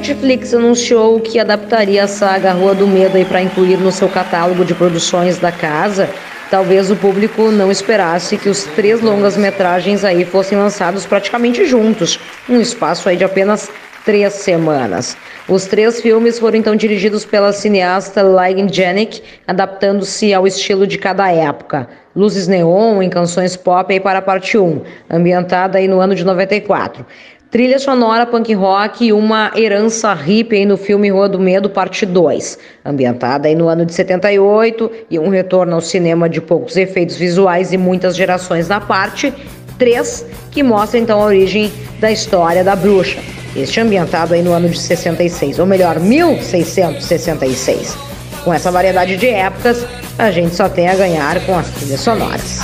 C: Netflix anunciou que adaptaria a saga Rua do Medo para incluir no seu catálogo de produções da casa, talvez o público não esperasse que os três longas-metragens aí fossem lançados praticamente juntos, num espaço aí de apenas três semanas. Os três filmes foram então dirigidos pela cineasta Ligen Janik, adaptando-se ao estilo de cada época. Luzes neon em canções pop aí para a parte 1, ambientada aí no ano de 94. Trilha sonora punk rock e uma herança hippie no filme Rua do Medo, parte 2, ambientada aí no ano de 78 e um retorno ao cinema de poucos efeitos visuais e muitas gerações na parte 3, que mostra então a origem da história da bruxa. Este ambientado aí no ano de 66, ou melhor, 1666. Com essa variedade de épocas, a gente só tem a ganhar com as trilhas sonoras.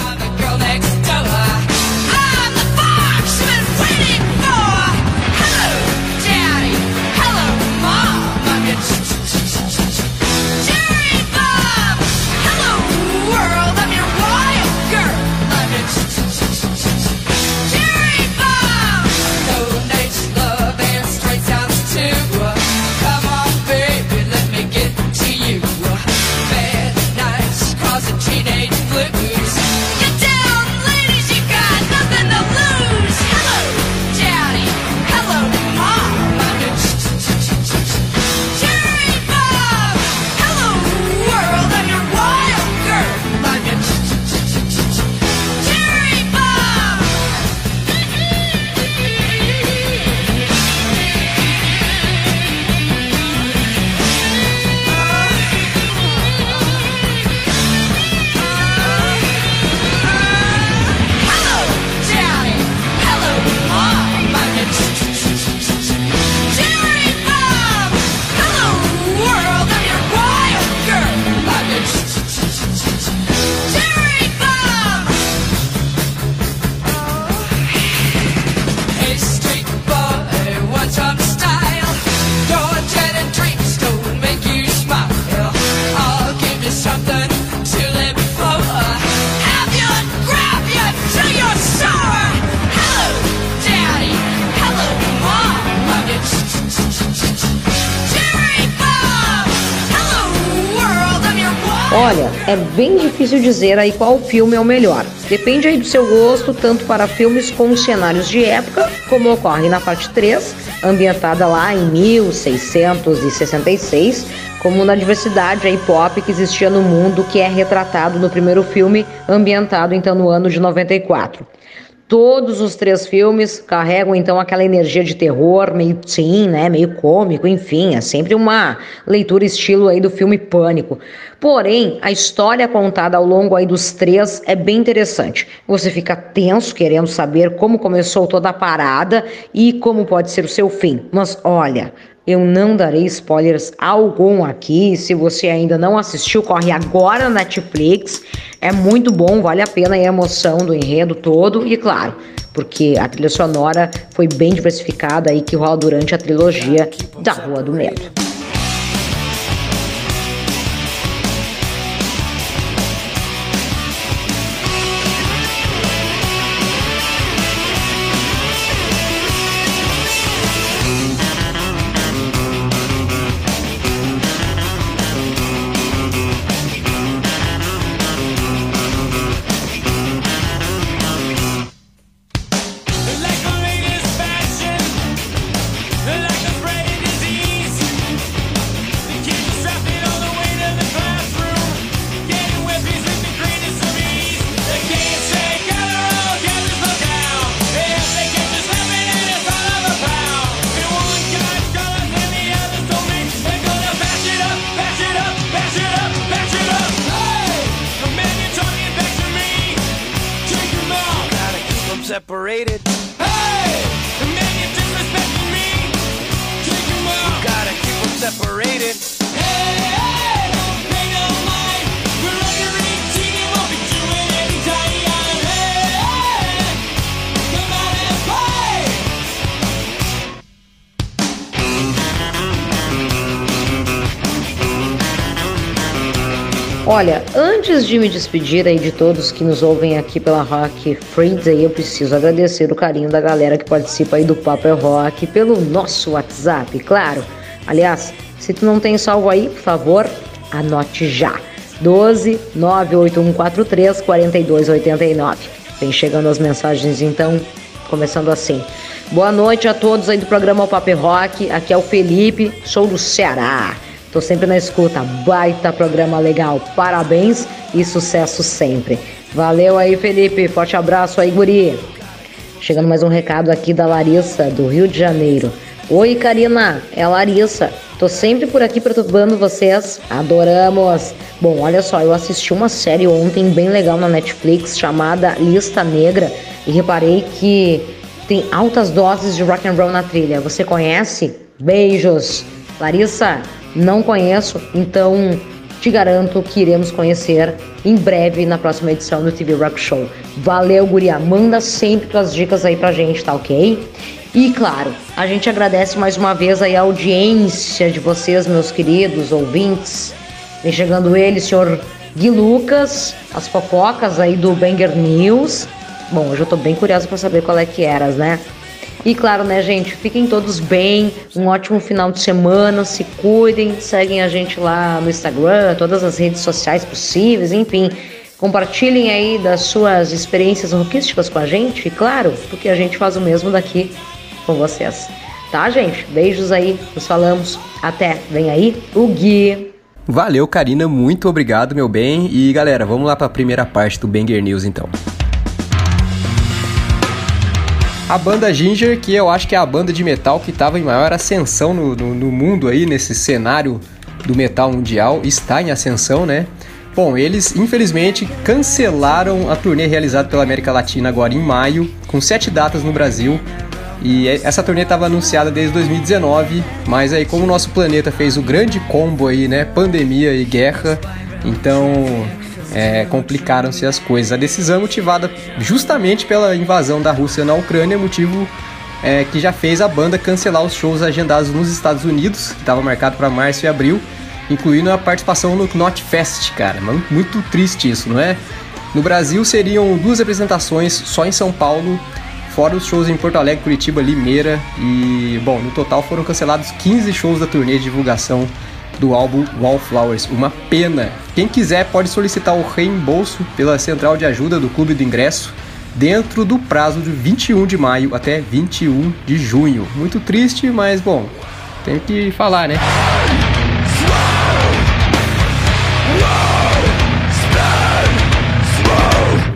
C: Olha, é bem difícil dizer aí qual filme é o melhor. Depende aí do seu gosto, tanto para filmes com cenários de época, como ocorre na parte 3, ambientada lá em 1666, como na diversidade aí pop que existia no mundo, que é retratado no primeiro filme, ambientado então no ano de 94. Todos os três filmes carregam então aquela energia de terror, meio sim, né, meio cômico, enfim, é sempre uma leitura estilo aí do filme Pânico. Porém, a história contada ao longo aí dos três é bem interessante. Você fica tenso querendo saber como começou toda a parada e como pode ser o seu fim. Mas olha, eu não darei spoilers algum aqui. Se você ainda não assistiu, corre agora na Netflix. É muito bom, vale a pena a emoção do enredo todo. E claro, porque a trilha sonora foi bem diversificada aí que rola durante a trilogia da Rua do Medo. Olha, antes de me despedir aí de todos que nos ouvem aqui pela Rock Free Day, eu preciso agradecer o carinho da galera que participa aí do Papo é Rock pelo nosso WhatsApp, claro. Aliás, se tu não tem salvo aí, por favor, anote já. 12 98143 4289. Vem chegando as mensagens então, começando assim. Boa noite a todos aí do programa Papo é Rock. Aqui é o Felipe, sou do Ceará. Tô sempre na escuta. Baita programa legal. Parabéns e sucesso sempre. Valeu aí, Felipe. Forte abraço aí, guri. Chegando mais um recado aqui da Larissa, do Rio de Janeiro. Oi, Karina. É a Larissa. Tô sempre por aqui perturbando vocês. Adoramos. Bom, olha só, eu assisti uma série ontem bem legal na Netflix chamada Lista Negra e reparei que tem altas doses de rock and roll na trilha. Você conhece? Beijos. Larissa, não conheço, então te garanto que iremos conhecer em breve na próxima edição do TV Rock Show. Valeu, guria. Manda sempre tuas dicas aí pra gente, tá ok? E claro, a gente agradece mais uma vez aí a audiência de vocês, meus queridos ouvintes. Vem chegando ele, senhor Gui Lucas, as fofocas aí do Banger News. Bom, hoje eu tô bem curiosa pra saber qual é que eras, né? E claro, né, gente, fiquem todos bem, um ótimo final de semana, se cuidem, seguem a gente lá no Instagram, todas as redes sociais possíveis, enfim. Compartilhem aí das suas experiências rockísticas com a gente, e claro, porque a gente faz o mesmo daqui com vocês. Tá, gente? Beijos aí, nos falamos. Até, vem aí o Gui.
E: Valeu, Karina, muito obrigado, meu bem. E galera, vamos lá para a primeira parte do Banger News então. A banda Ginger, que eu acho que é a banda de metal que estava em maior ascensão no, no, no mundo aí, nesse cenário do metal mundial, está em ascensão, né? Bom, eles infelizmente cancelaram a turnê realizada pela América Latina agora em maio, com sete datas no Brasil. E essa turnê estava anunciada desde 2019, mas aí como o nosso planeta fez o grande combo aí, né, pandemia e guerra, então é, complicaram-se as coisas. A decisão é motivada justamente pela invasão da Rússia na Ucrânia, motivo é, que já fez a banda cancelar os shows agendados nos Estados Unidos, que estava marcado para março e abril, incluindo a participação no Knot Fest, cara. Muito triste isso, não é? No Brasil seriam duas apresentações só em São Paulo, fora os shows em Porto Alegre, Curitiba, Limeira e, bom, no total foram cancelados 15 shows da turnê de divulgação do álbum Wallflowers. Uma pena. Quem quiser pode solicitar o reembolso pela central de ajuda do Clube do Ingresso dentro do prazo de 21 de maio até 21 de junho. Muito triste, mas bom, tenho que falar, né?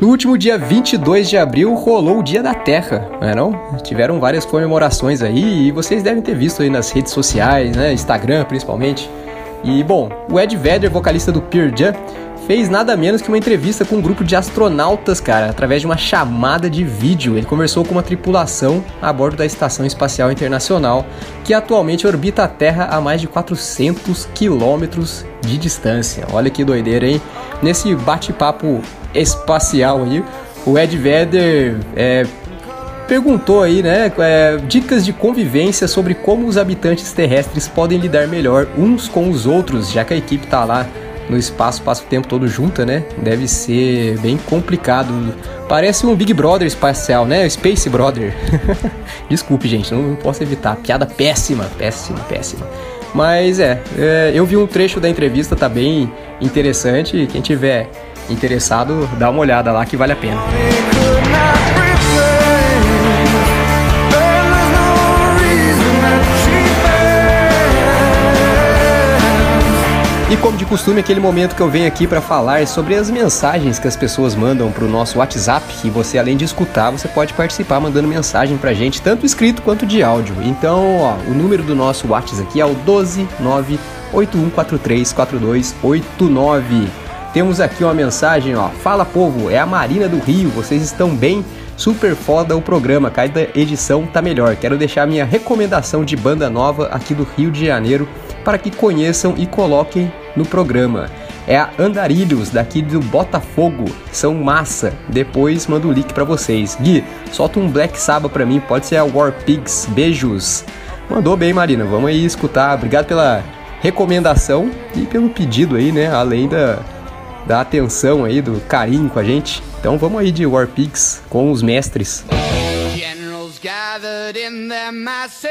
E: No último dia 22 de abril rolou o Dia da Terra, não é não? Tiveram várias comemorações aí e vocês devem ter visto aí nas redes sociais, né? Instagram principalmente. E bom, o Ed Vedder, vocalista do Pearl Jam, fez nada menos que uma entrevista com um grupo de astronautas, cara, através de uma chamada de vídeo. Ele conversou com uma tripulação a bordo da Estação Espacial Internacional, que atualmente orbita a Terra a mais de 400 quilômetros de distância. Olha que doideira, hein? Nesse bate-papo espacial aí, o Ed Vedder é, perguntou aí, né, é, dicas de convivência sobre como os habitantes terrestres podem lidar melhor uns com os outros, já que a equipe tá lá no espaço, passa o tempo todo junta, né? Deve ser bem complicado. Parece um Big Brother espacial, né? Space Brother. Desculpe, gente, não, posso evitar. Piada péssima, péssima, péssima. Mas é, é, eu vi um trecho da entrevista, tá bem interessante. Quem tiver interessado, dá uma olhada lá que vale a pena. E como de costume, aquele momento que eu venho aqui para falar sobre as mensagens que as pessoas mandam para o nosso WhatsApp. E você, além de escutar, você pode participar mandando mensagem para gente, tanto escrito quanto de áudio. Então, ó, o número do nosso WhatsApp aqui é o 12981434289. Temos aqui uma mensagem, ó. Fala povo, é a Marina do Rio, vocês estão bem? Super foda o programa, cada edição tá melhor. Quero deixar minha recomendação de banda nova aqui do Rio de Janeiro para que conheçam e coloquem no programa. É a Andarilhos, daqui do Botafogo. São massa. Depois mando o link para vocês. Gui, solta um Black Sabbath pra mim, pode ser a War Pigs. Beijos. Mandou bem, Marina. Vamos aí escutar. Obrigado pela recomendação e pelo pedido aí, né? Além da, da atenção aí, do carinho com a gente. Então vamos aí de War Pigs com os mestres.
N: Generals gathered in their masses,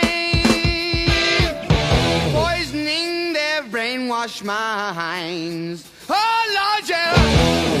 N: poisoning their brainwashed minds. Oh Lord, yeah.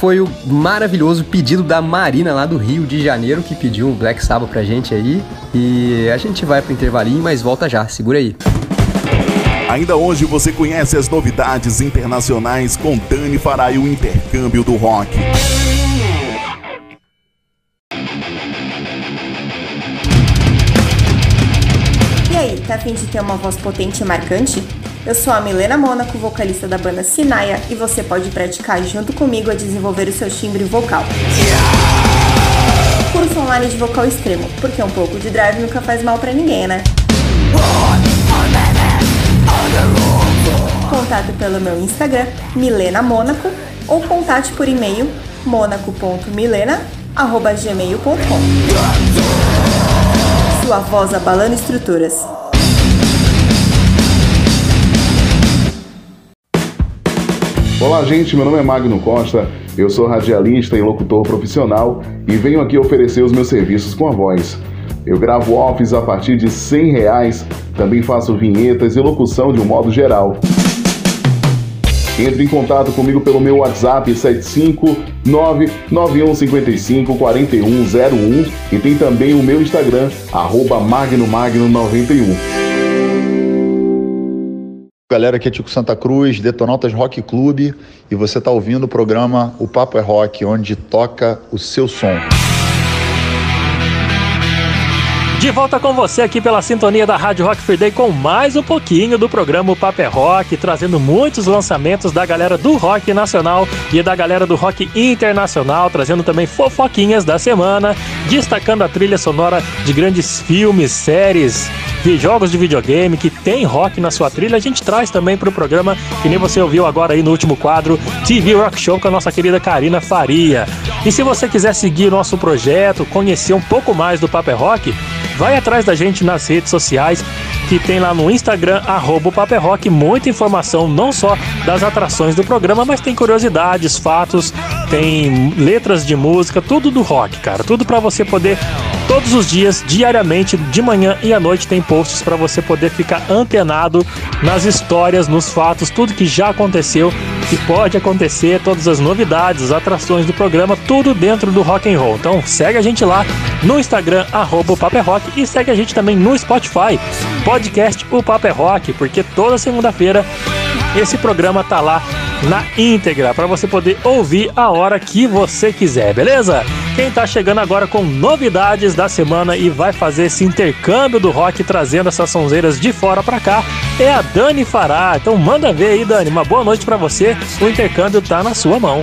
E: Foi o maravilhoso pedido da Marina lá do Rio de Janeiro, que pediu um Black Sabbath pra gente aí. E a gente vai pro intervalinho, mas volta já, segura aí.
A: Ainda hoje você conhece as novidades internacionais com Dani Farai o intercâmbio do rock.
O: E aí, tá afim de ter uma voz potente e marcante? Eu sou a Milena Mônaco, vocalista da banda Sinaia, e você pode praticar junto comigo a desenvolver o seu timbre vocal. Curso online de vocal extremo, porque um pouco de drive nunca faz mal pra ninguém, né? Contato pelo meu Instagram, Milena Mônaco, ou contate por e-mail monaco.milena.gmail.com Sua voz abalando estruturas.
L: Olá, gente. Meu nome é Magno Costa. Eu sou radialista e locutor profissional e venho aqui oferecer os meus serviços com a voz. Eu gravo offs a partir de 100 reais, também faço vinhetas e locução de um modo geral. Entre em contato comigo pelo meu WhatsApp 75991554101 e tem também o meu Instagram, arroba magnomagno91.
P: Galera, aqui é Tico Santa Cruz, Detonautas Rock Clube, e você está ouvindo o programa O Papo é Rock, onde toca o seu som.
B: De volta com você aqui pela sintonia da Rádio Rock Free Day com mais um pouquinho do programa Paper Rock, trazendo muitos lançamentos da galera do rock nacional e da galera do rock internacional, trazendo também fofoquinhas da semana, destacando a trilha sonora de grandes filmes, séries, de jogos de videogame que tem rock na sua trilha. A gente traz também para o programa, que nem você ouviu agora aí no último quadro, TV Rock Show com a nossa querida Karina Faria. E se você quiser seguir nosso projeto, conhecer um pouco mais do Paper Rock, vai atrás da gente nas redes sociais que tem lá no Instagram, arroba Paper Rock, muita informação, não só das atrações do programa, mas tem curiosidades, fatos, tem letras de música, tudo do rock, cara. Tudo para você poder todos os dias, diariamente, de manhã e à noite tem posts para você poder ficar antenado nas histórias, nos fatos, tudo que já aconteceu, que pode acontecer, todas as novidades, as atrações do programa, tudo dentro do rock and roll. Então segue a gente lá no Instagram arroba o Paper Rock e segue a gente também no Spotify, podcast o Paper Rock, porque toda segunda-feira esse programa tá lá na íntegra para você poder ouvir a hora que você quiser, beleza? Quem tá chegando agora com novidades da semana e vai fazer esse intercâmbio do rock trazendo essas sonzeiras de fora para cá é a Dani Fará. Então manda ver aí, Dani. Uma boa noite para você. O intercâmbio tá na sua mão.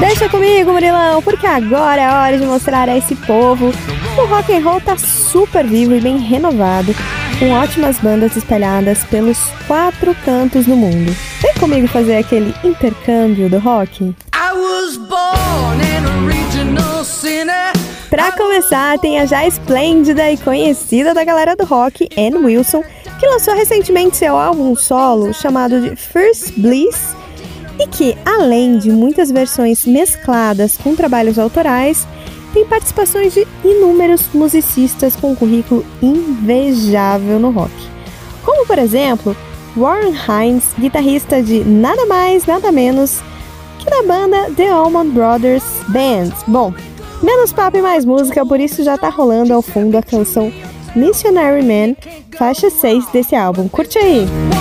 D: Deixa comigo, Murilão, porque agora é hora de mostrar a esse povo que o rock and roll tá super vivo e bem renovado, com ótimas bandas espalhadas pelos quatro cantos do mundo. Vem comigo fazer aquele intercâmbio do rock? Pra começar, tem a já esplêndida e conhecida da galera do rock, Ann Wilson, que lançou recentemente seu álbum solo chamado de First Bliss e que, além de muitas versões mescladas com trabalhos autorais, tem participações de inúmeros musicistas com um currículo invejável no rock. Como, por exemplo, Warren Hines, guitarrista de nada mais, nada menos que da banda The Allman Brothers Band. Bom, menos papo e mais música, por isso já tá rolando ao fundo a canção Missionary Man, faixa 6 desse álbum. Curte aí!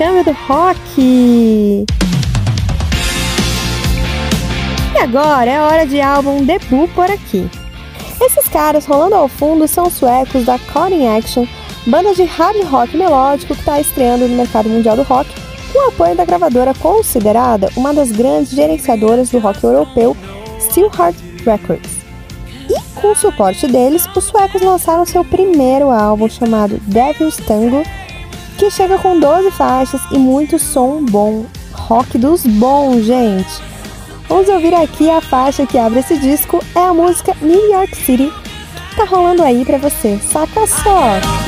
Q: Intercâmbio do rock. E agora é hora de álbum debut por aqui. Esses caras rolando ao fundo são os suecos da Cutting Action, banda de hard rock melódico que está estreando no mercado mundial do rock, com apoio da gravadora considerada uma das grandes gerenciadoras do rock europeu, Steelheart Records. E com o suporte deles, os suecos lançaram seu primeiro álbum chamado Devil's Tango, chega com 12 faixas e muito som bom. Rock dos bons, gente! Vamos ouvir aqui a faixa que abre esse disco, é a música New York City, que tá rolando aí pra você. Saca só!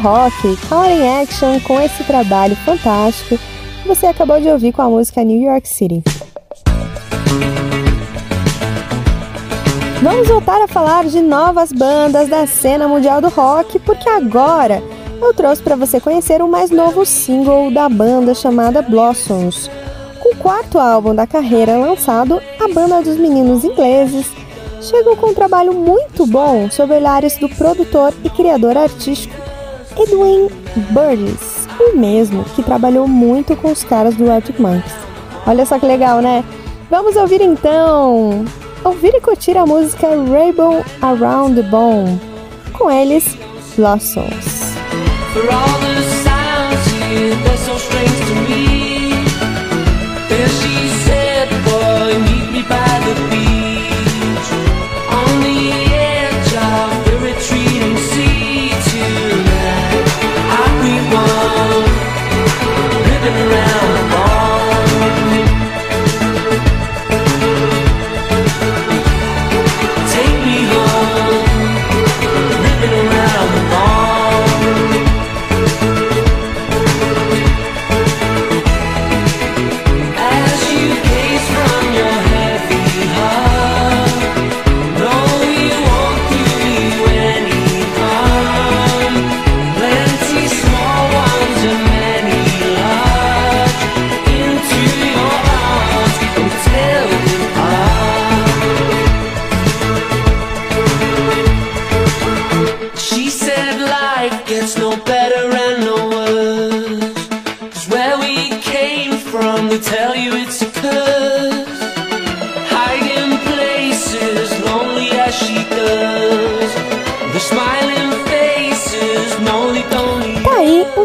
Q: Rock, Calling Action com esse trabalho fantástico que você acabou de ouvir com a música New York City. Vamos voltar a falar de novas bandas da cena mundial do rock, porque agora eu trouxe para você conhecer o mais novo single da banda chamada Blossoms. Com o quarto álbum da carreira lançado, a banda dos meninos ingleses chegou com um trabalho muito bom sob olhares do produtor e criador artístico Edwin Burgess, o mesmo que trabalhou muito com os caras do Arctic Monkeys. Olha só que legal, né? Vamos ouvir então, ouvir e curtir a música Rainbow Around the Bone, com eles Blossoms.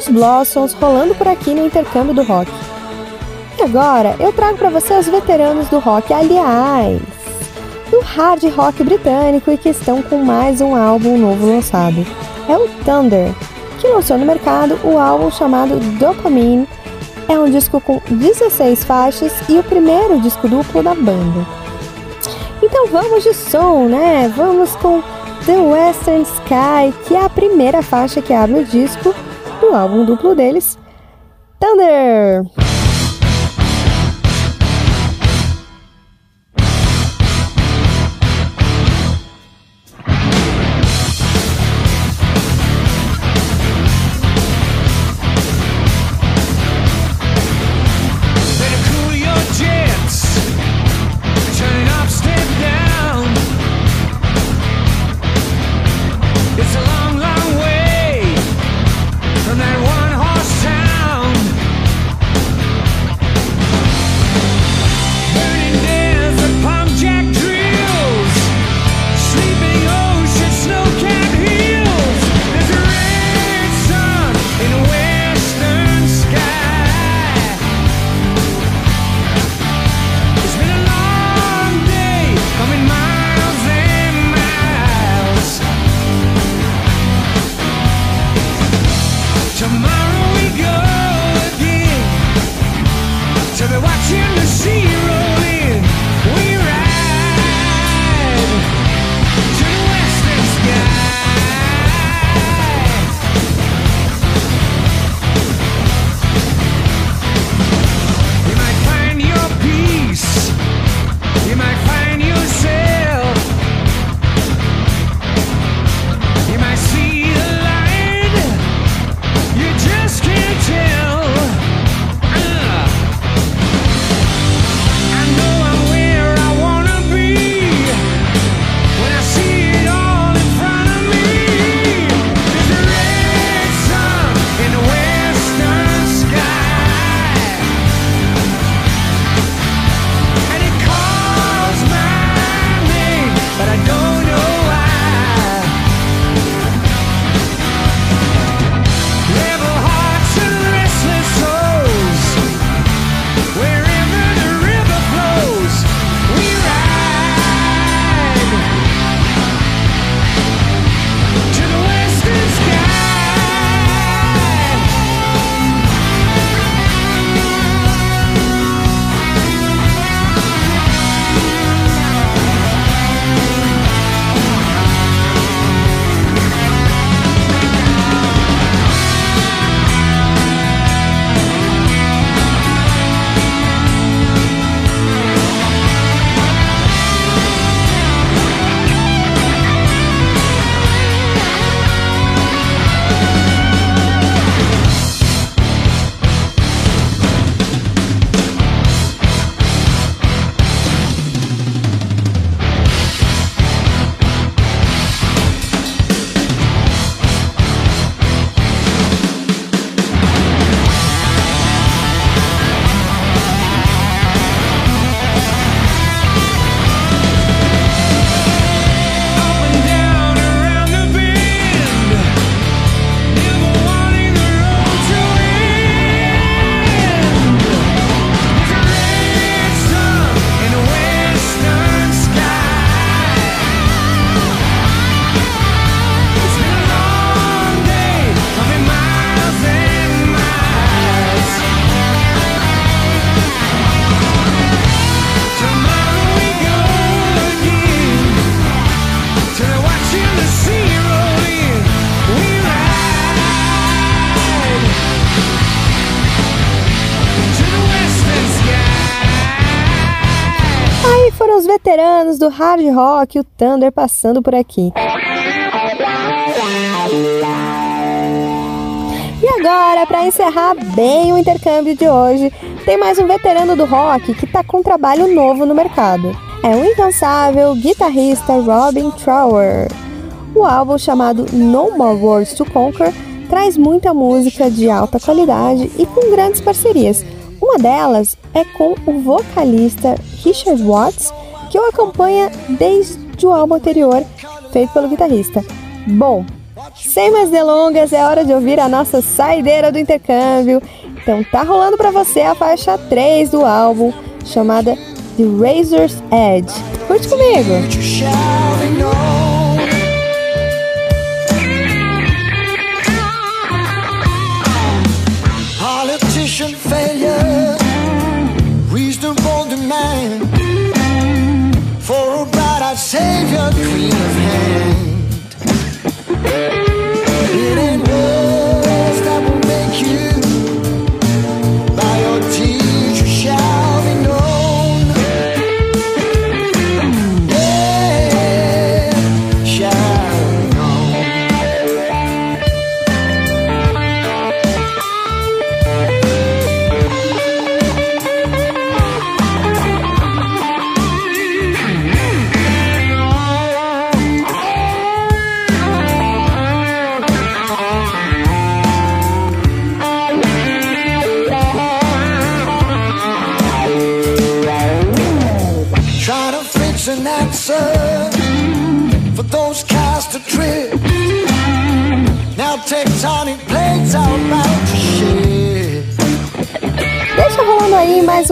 R: Blossoms rolando por aqui no intercâmbio do rock. E agora eu trago para você os veteranos do rock, aliás, do hard rock britânico e que estão com mais um álbum novo lançado. É o Thunder, que lançou no mercado o álbum chamado Dopamine. É um disco com 16 faixas e o primeiro disco duplo da banda. Então vamos de som, né? Vamos com The Western Sky, que é a primeira faixa que abre o disco do álbum duplo deles, Thunder. Do hard rock, o Thunder passando por aqui. E agora, para encerrar bem o intercâmbio de hoje, tem mais um veterano do rock que tá com trabalho novo no mercado. É o incansável guitarrista Robin Trower. O álbum chamado No More Words to Conquer traz muita música de alta qualidade e com grandes parcerias. Uma delas é com o vocalista Richard Watts, que o acompanha desde o álbum anterior, feito pelo guitarrista. Bom,
D: sem mais delongas, é hora de ouvir a nossa saideira do intercâmbio. Então tá rolando pra você a faixa 3 do álbum, chamada The Razor's Edge. Curte comigo!
F: Failure, reasonable demand for a bright-eyed savior, queen of hand.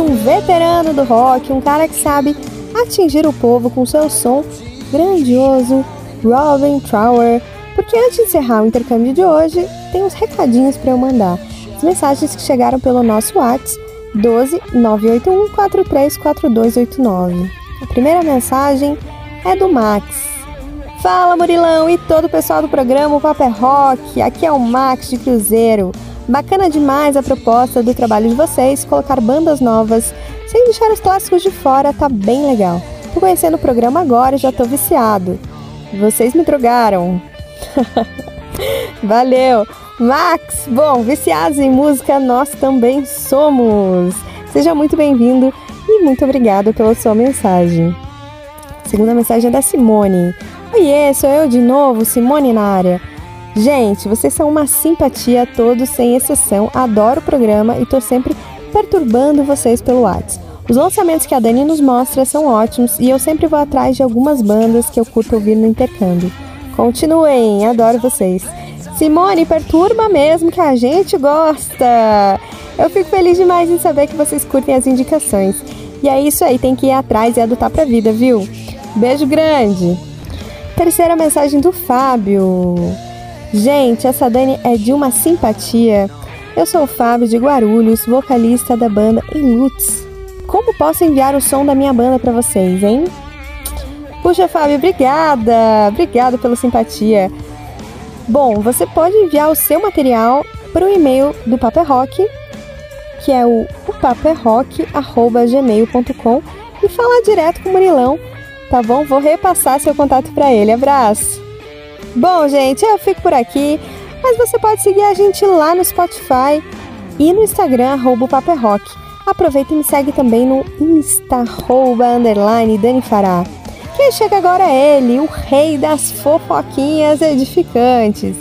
D: Um veterano do rock, um cara que sabe atingir o povo com seu som grandioso, Robin Trower. Porque antes de encerrar o intercâmbio de hoje, tem uns recadinhos para eu mandar. As mensagens que chegaram pelo nosso WhatsApp 12 981 434289. A primeira mensagem é do Max. Fala Murilão e todo o pessoal do programa O Papo é Rock. Aqui é o Max de Cruzeiro. Bacana demais a proposta do trabalho de vocês, colocar bandas novas sem deixar os clássicos de fora, tá bem legal. Tô conhecendo o programa agora e já tô viciado. Vocês me drogaram. Valeu! Max, bom, viciados em música nós também somos. Seja muito bem-vindo e muito obrigada pela sua mensagem. Segunda mensagem é da Simone. Oiê, sou eu de novo, Simone na área. Gente, vocês são uma simpatia todos, sem exceção. Adoro o programa e tô sempre perturbando vocês pelo WhatsApp. Os lançamentos que a Dani nos mostra são ótimos e eu sempre vou atrás de algumas bandas que eu curto ouvir no intercâmbio. Continuem, adoro vocês. Simone, perturba mesmo que a gente gosta. Eu fico feliz demais em saber que vocês curtem as indicações. E é isso aí, tem que ir atrás e adotar pra vida, viu? Beijo grande. Terceira mensagem do Fábio. Gente, essa Dani é de uma simpatia. Eu sou o Fábio de Guarulhos, vocalista da banda Ilutz. Como posso enviar o som da minha banda pra vocês, hein? Puxa, Fábio, obrigada! Obrigada pela simpatia. Bom, você pode enviar o seu material para o e-mail do Paper Rock, que é o paperrock.gmail.com e falar direto com o Murilão, tá bom? Vou repassar seu contato para ele. Abraço! Bom, gente, eu fico por aqui, mas você pode seguir a gente lá no Spotify e no Instagram, arroba paperrock. Aproveita e me segue também no Insta, arroba, underline, Dani Fará. Quem chega agora é ele, o rei das fofoquinhas edificantes,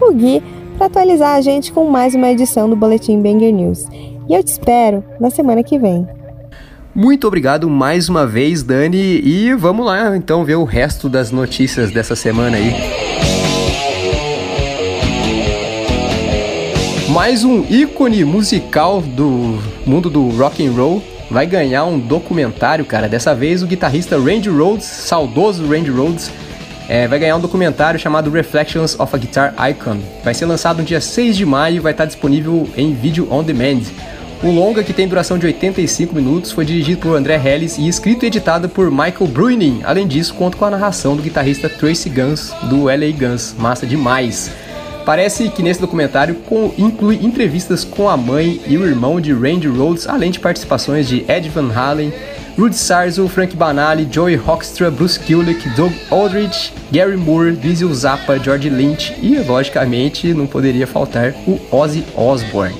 D: o Gui, para atualizar a gente com mais uma edição do Boletim Banger News. E eu te espero na semana que vem.
E: Muito obrigado mais uma vez, Dani, e vamos lá então ver o resto das notícias dessa semana aí. Mais um ícone musical do mundo do rock and roll vai ganhar um documentário, cara. Dessa vez o guitarrista Randy Rhoads, saudoso Randy Rhoads, é, vai ganhar um documentário chamado Reflections of a Guitar Icon. Vai ser lançado no dia 6 de maio e vai estar disponível em vídeo on demand. O longa, que tem duração de 85 minutos, foi dirigido por André Hellis e escrito e editado por Michael Bruning. Além disso, conta com a narração do guitarrista Tracy Guns, do LA Guns. Massa demais! Parece que nesse documentário inclui entrevistas com a mãe e o irmão de Randy Rhoads, além de participações de Ed Van Halen, Rudy Sarzo, Frank Banali, Joey Hoekstra, Bruce Kulick, Doug Aldrich, Gary Moore, Dizzy Zappa, George Lynch e, logicamente, não poderia faltar o Ozzy Osbourne.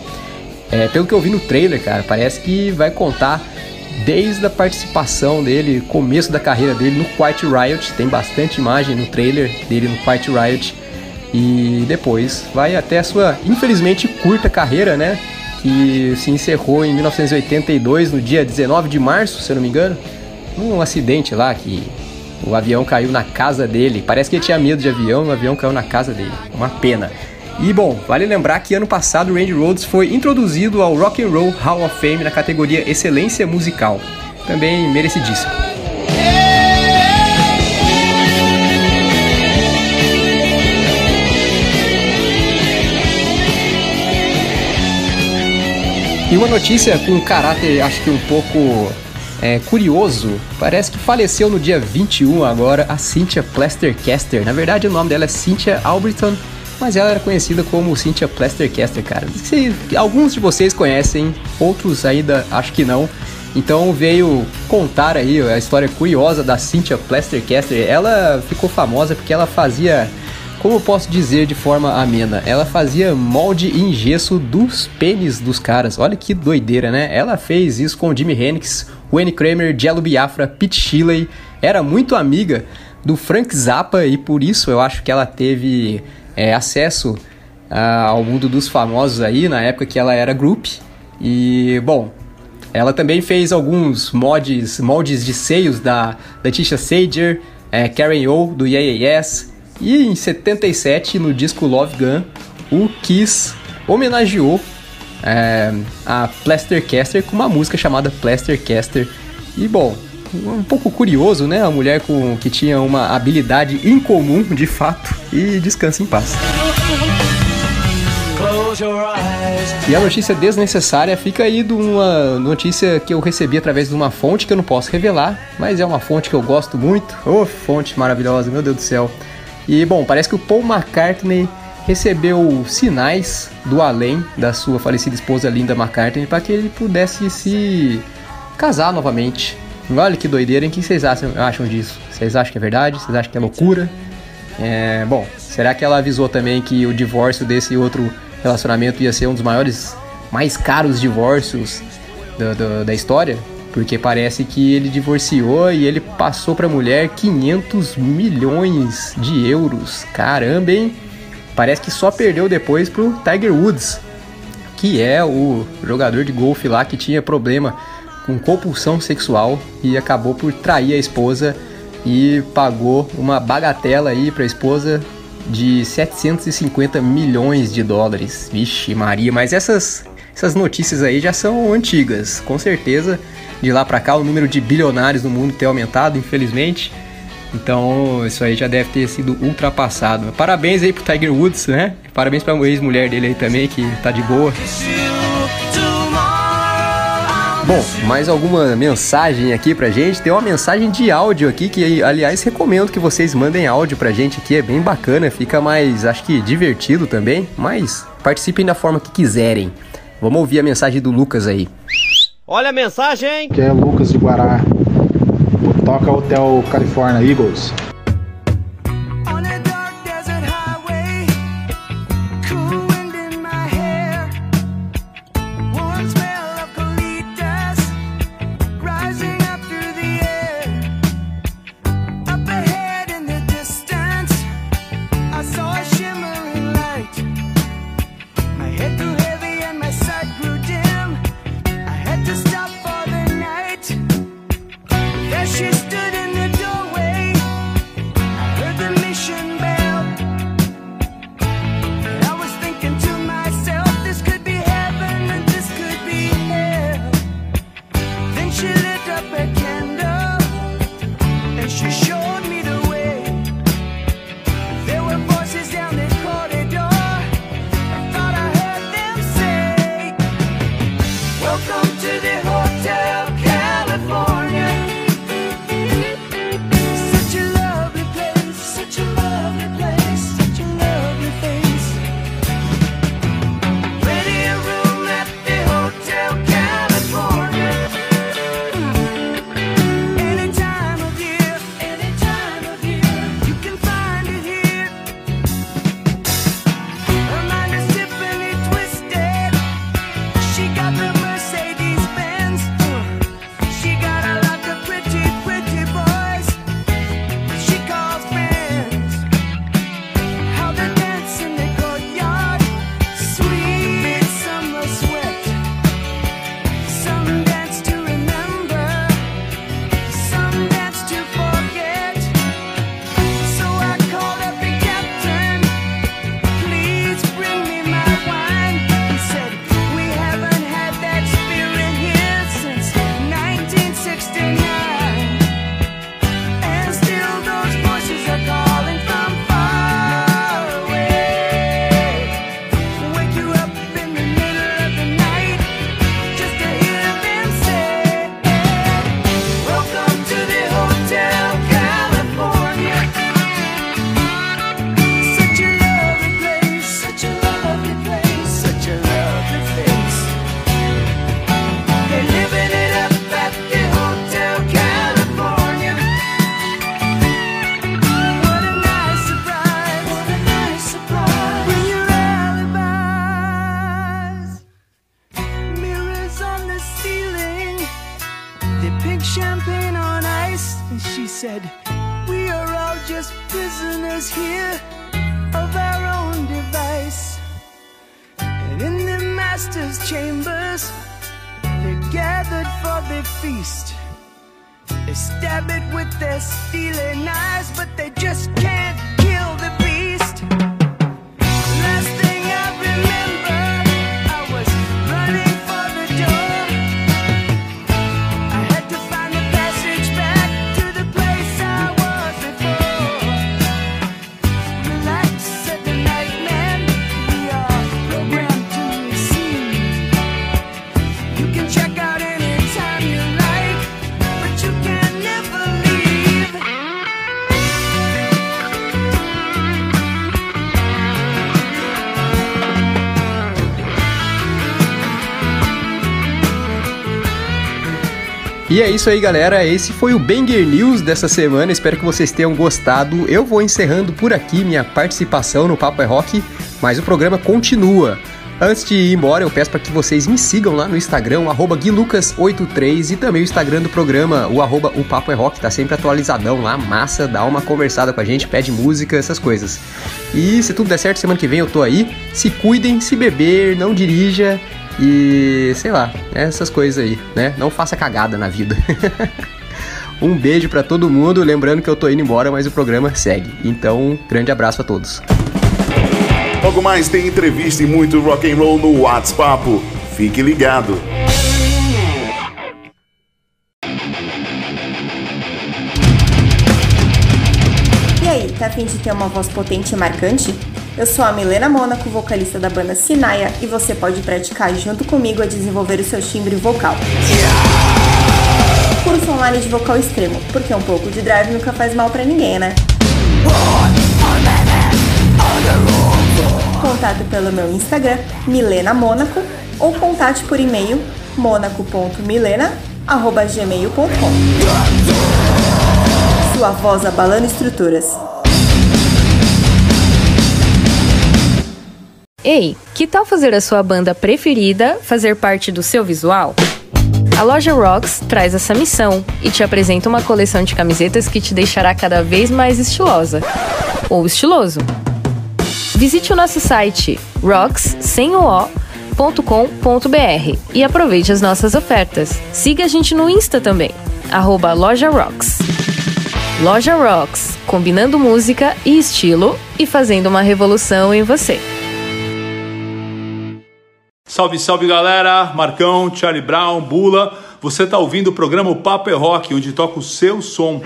E: É, pelo que eu vi no trailer, cara, parece que vai contar desde a participação dele, começo da carreira dele no Quiet Riot, tem bastante imagem no trailer dele no Quiet Riot, e depois vai até a sua, infelizmente, curta carreira, né? Que se encerrou em 1982, no dia 19 de março, se eu não me engano, num acidente lá que O avião caiu na casa dele. Parece que ele tinha medo de avião o avião caiu na casa dele. Uma pena. E bom, vale lembrar que ano passado Randy Rhoads foi introduzido ao Rock and Roll Hall of Fame na categoria Excelência Musical. Também merecidíssimo. E uma notícia com um caráter, acho que um pouco é, curioso. Parece que faleceu no dia 21 agora a Cynthia Plastercaster. Na verdade, o nome dela é Cynthia Albriton, mas ela era conhecida como Cynthia Plastercaster, cara. Se, alguns de vocês conhecem, outros ainda acho que não. Então veio contar aí a história curiosa da Cynthia Plastercaster. Ela ficou famosa porque ela fazia como posso dizer de forma amena? Ela fazia molde em gesso dos pênis dos caras. Olha que doideira, né? Ela fez isso com Jimi Hendrix, Wayne Kramer, Jello Biafra, Pete Shelley. Era muito amiga do Frank Zappa e por isso eu acho que ela teve é, acesso ah, ao mundo dos famosos aí na época que ela era group. E, bom, ela também fez alguns mods, moldes de seios da Letitia Sager, é, Karen O, do Yeah Yeah. E em 77, no disco Love Gun, o Kiss homenageou é, a Plastercaster com uma música chamada Plastercaster. E bom, um pouco curioso, né? A mulher com, que tinha uma habilidade incomum de fato e descansa em paz. E a notícia desnecessária fica aí de uma notícia que eu recebi através de uma fonte que eu não posso revelar, mas é uma fonte que eu gosto muito. Ô, oh, fonte maravilhosa, meu Deus do céu. E bom, parece que o Paul McCartney recebeu sinais do além da sua falecida esposa Linda McCartney para que ele pudesse se casar novamente. Olha que doideira? O que vocês acham, disso? Vocês acham que é verdade? Vocês acham que é loucura? É, bom, será que ela avisou também que o divórcio desse outro relacionamento ia ser um dos maiores, mais caros divórcios da história? Porque parece que ele divorciou e ele passou para a mulher 500 milhões de euros. Caramba, hein? Parece que só perdeu depois pro Tiger Woods, que é o jogador de golfe lá que tinha problema com compulsão sexual e acabou por trair a esposa e pagou uma bagatela aí para a esposa de 750 milhões de dólares. Vixe, Maria, mas essas essas notícias aí já são antigas, com certeza. De lá para cá o número de bilionários no mundo tem aumentado, infelizmente. Então, isso aí já deve ter sido ultrapassado. Parabéns aí pro Tiger Woods, né? Parabéns pra ex-mulher dele aí também, que tá de boa. Bom, mais alguma mensagem aqui pra gente? Tem uma mensagem de áudio aqui que, aliás, recomendo que vocês mandem áudio pra gente aqui, é bem bacana, fica mais, acho que divertido também, mas participem da forma que quiserem. Vamos ouvir a mensagem do Lucas aí.
S: Olha a mensagem!
T: Que é Lucas de Guará. Toca Hotel California Eagles.
E: E é isso aí, galera. Esse foi o Banger News dessa semana. Espero que vocês tenham gostado. Eu vou encerrando por aqui minha participação no Papo é Rock, mas o programa continua. Antes de ir embora, eu peço para que vocês me sigam lá no Instagram, o arroba guilucas83 e também o Instagram do programa, o arroba o Papo é Rock, tá sempre atualizadão lá, massa, dá uma conversada com a gente, pede música, essas coisas. E se tudo der certo, semana que vem eu tô aí. Se cuidem, se beber, não dirija e sei lá, essas coisas aí, né? Não faça cagada na vida. um beijo pra todo mundo, lembrando que eu tô indo embora, mas o programa segue. Então, grande abraço a todos.
A: Logo mais tem entrevista e muito rock and roll no WhatsApp. Fique ligado.
O: E aí, tá afim de ter uma voz potente e marcante? Eu sou a Milena Mônaco, vocalista da banda Sinaia, e você pode praticar junto comigo a desenvolver o seu timbre vocal. Curso online de vocal extremo, porque um pouco de drive nunca faz mal pra ninguém, né? Contato pelo meu Instagram, Milena Mônaco, ou contate por e-mail monaco.milena.gmail.com Sua voz abalando estruturas.
K: Ei, que tal fazer a sua banda preferida fazer parte do seu visual? A loja Rocks traz essa missão e te apresenta uma coleção de camisetas que te deixará cada vez mais estilosa ou estiloso. Visite o nosso site rocks .com.br e aproveite as nossas ofertas. Siga a gente no Insta também, arroba Loja Rocks. Loja Rocks, combinando música e estilo e fazendo uma revolução em você.
U: Salve, salve galera! Marcão, Charlie Brown, Bula. Você tá ouvindo o programa O Papo é Rock, onde toca o seu som.